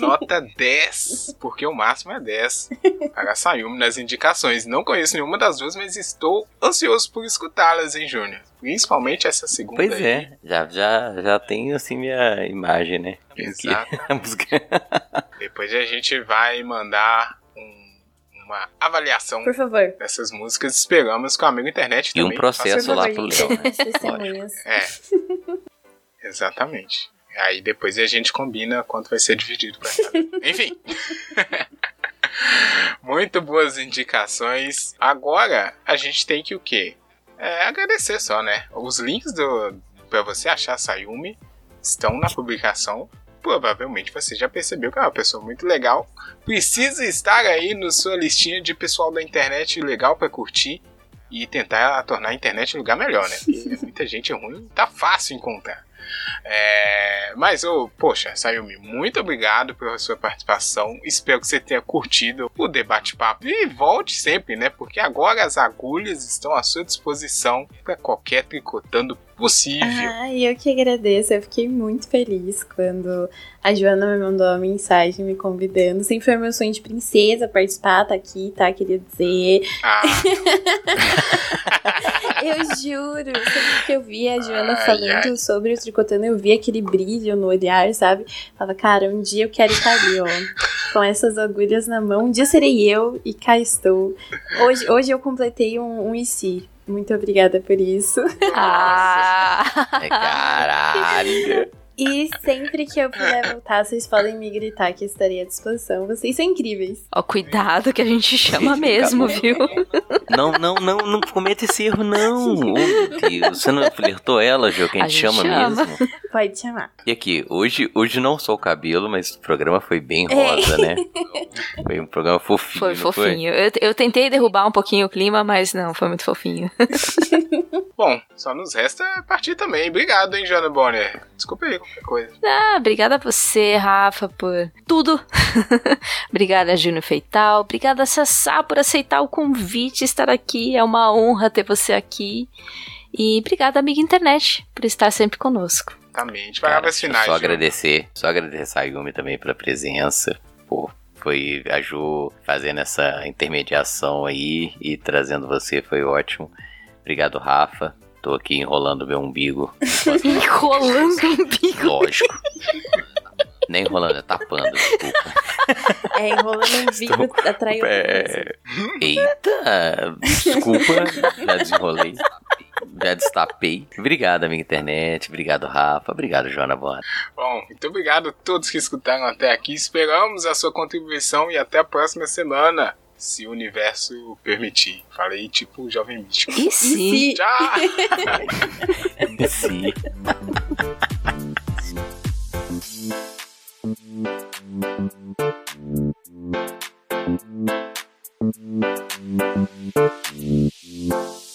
nota 10, porque o máximo é 10. Para Sayumi nas indicações. Não conheço nenhuma das duas, mas estou ansioso por escutá-las, hein, Júnior? Principalmente essa segunda Pois aí. é, já, já, já tenho assim minha imagem, né? Exato. Depois a gente vai mandar uma avaliação Por favor. dessas músicas. Esperamos que o amigo internet E também um processo lá pro Léo, né? É. Exatamente. Aí depois a gente combina quanto vai ser dividido pra cada. Enfim. Muito boas indicações. Agora a gente tem que o quê? É, agradecer só, né? Os links do para você achar Sayumi estão na publicação. Provavelmente você já percebeu que é uma pessoa muito legal. Precisa estar aí na sua listinha de pessoal da internet legal pra curtir. e tentar tornar a internet um lugar melhor, né? Porque muita gente ruim tá fácil encontrar. É, mas, oh, poxa, Sayumi, muito obrigado pela sua participação. Espero que você tenha curtido o debate-papo. E volte sempre, né? Porque agora as agulhas estão à sua disposição para qualquer tricotando possível. Ah, eu que agradeço. Eu fiquei muito feliz quando a Joana me mandou uma mensagem me convidando. Sempre foi meu sonho de princesa participar, tá aqui, tá? Queria dizer. Ah, Eu juro, sempre que eu vi a Joana Ai, falando ai. sobre o tricotando, eu vi aquele brilho no olhar, sabe? Falava, cara, um dia eu quero estar ali, ó. Com essas agulhas na mão. Um dia serei eu e cá estou. Hoje, hoje eu completei um, um IC. Muito obrigada por isso. Ah! É, caralho. E sempre que eu puder voltar, vocês podem me gritar que eu estarei à disposição. Vocês são incríveis. Ó, cuidado que a gente chama mesmo, viu? Não, não, não, não cometa esse erro, não. Oh, meu Deus. Você não flertou ela, Jô, que a A gente gente chama, chama. mesmo? Pode chamar. E aqui, hoje, hoje não só o cabelo, mas o programa foi bem rosa, né? Foi um programa fofinho, Foi não foi? fofinho. Eu, eu tentei derrubar um pouquinho o clima, mas não, foi muito fofinho. bom, só nos resta partir também. Obrigado, hein, Joana Bonner. Desculpa aí qualquer coisa. Ah, obrigada a você, Rafa, por tudo. obrigada, Júnior Feital. Obrigada, Sassá, por aceitar o convite, estar aqui. É uma honra ter você aqui. E obrigada, amiga internet, por estar sempre conosco. Exatamente. Palavras finais. Só agradecer, só agradecer a Sayumi também pela presença. Pô, foi a Ju fazendo essa intermediação aí e trazendo você, foi ótimo. Obrigado, Rafa. Tô aqui enrolando meu umbigo. Enrolando um bico. Lógico. Nem enrolando, é tapando, desculpa. É, enrolando um bico atraiu. É... Eita, desculpa, já desenrolei. Já destapei. Obrigado, amiga internet. Obrigado, Rafa. Obrigado, Joana Bona. Bom, muito obrigado a todos que escutaram até aqui. Esperamos a sua contribuição e até a próxima semana, se o universo permitir. Falei tipo jovem místico. E E sim. se Tchau! Sim. Thank you.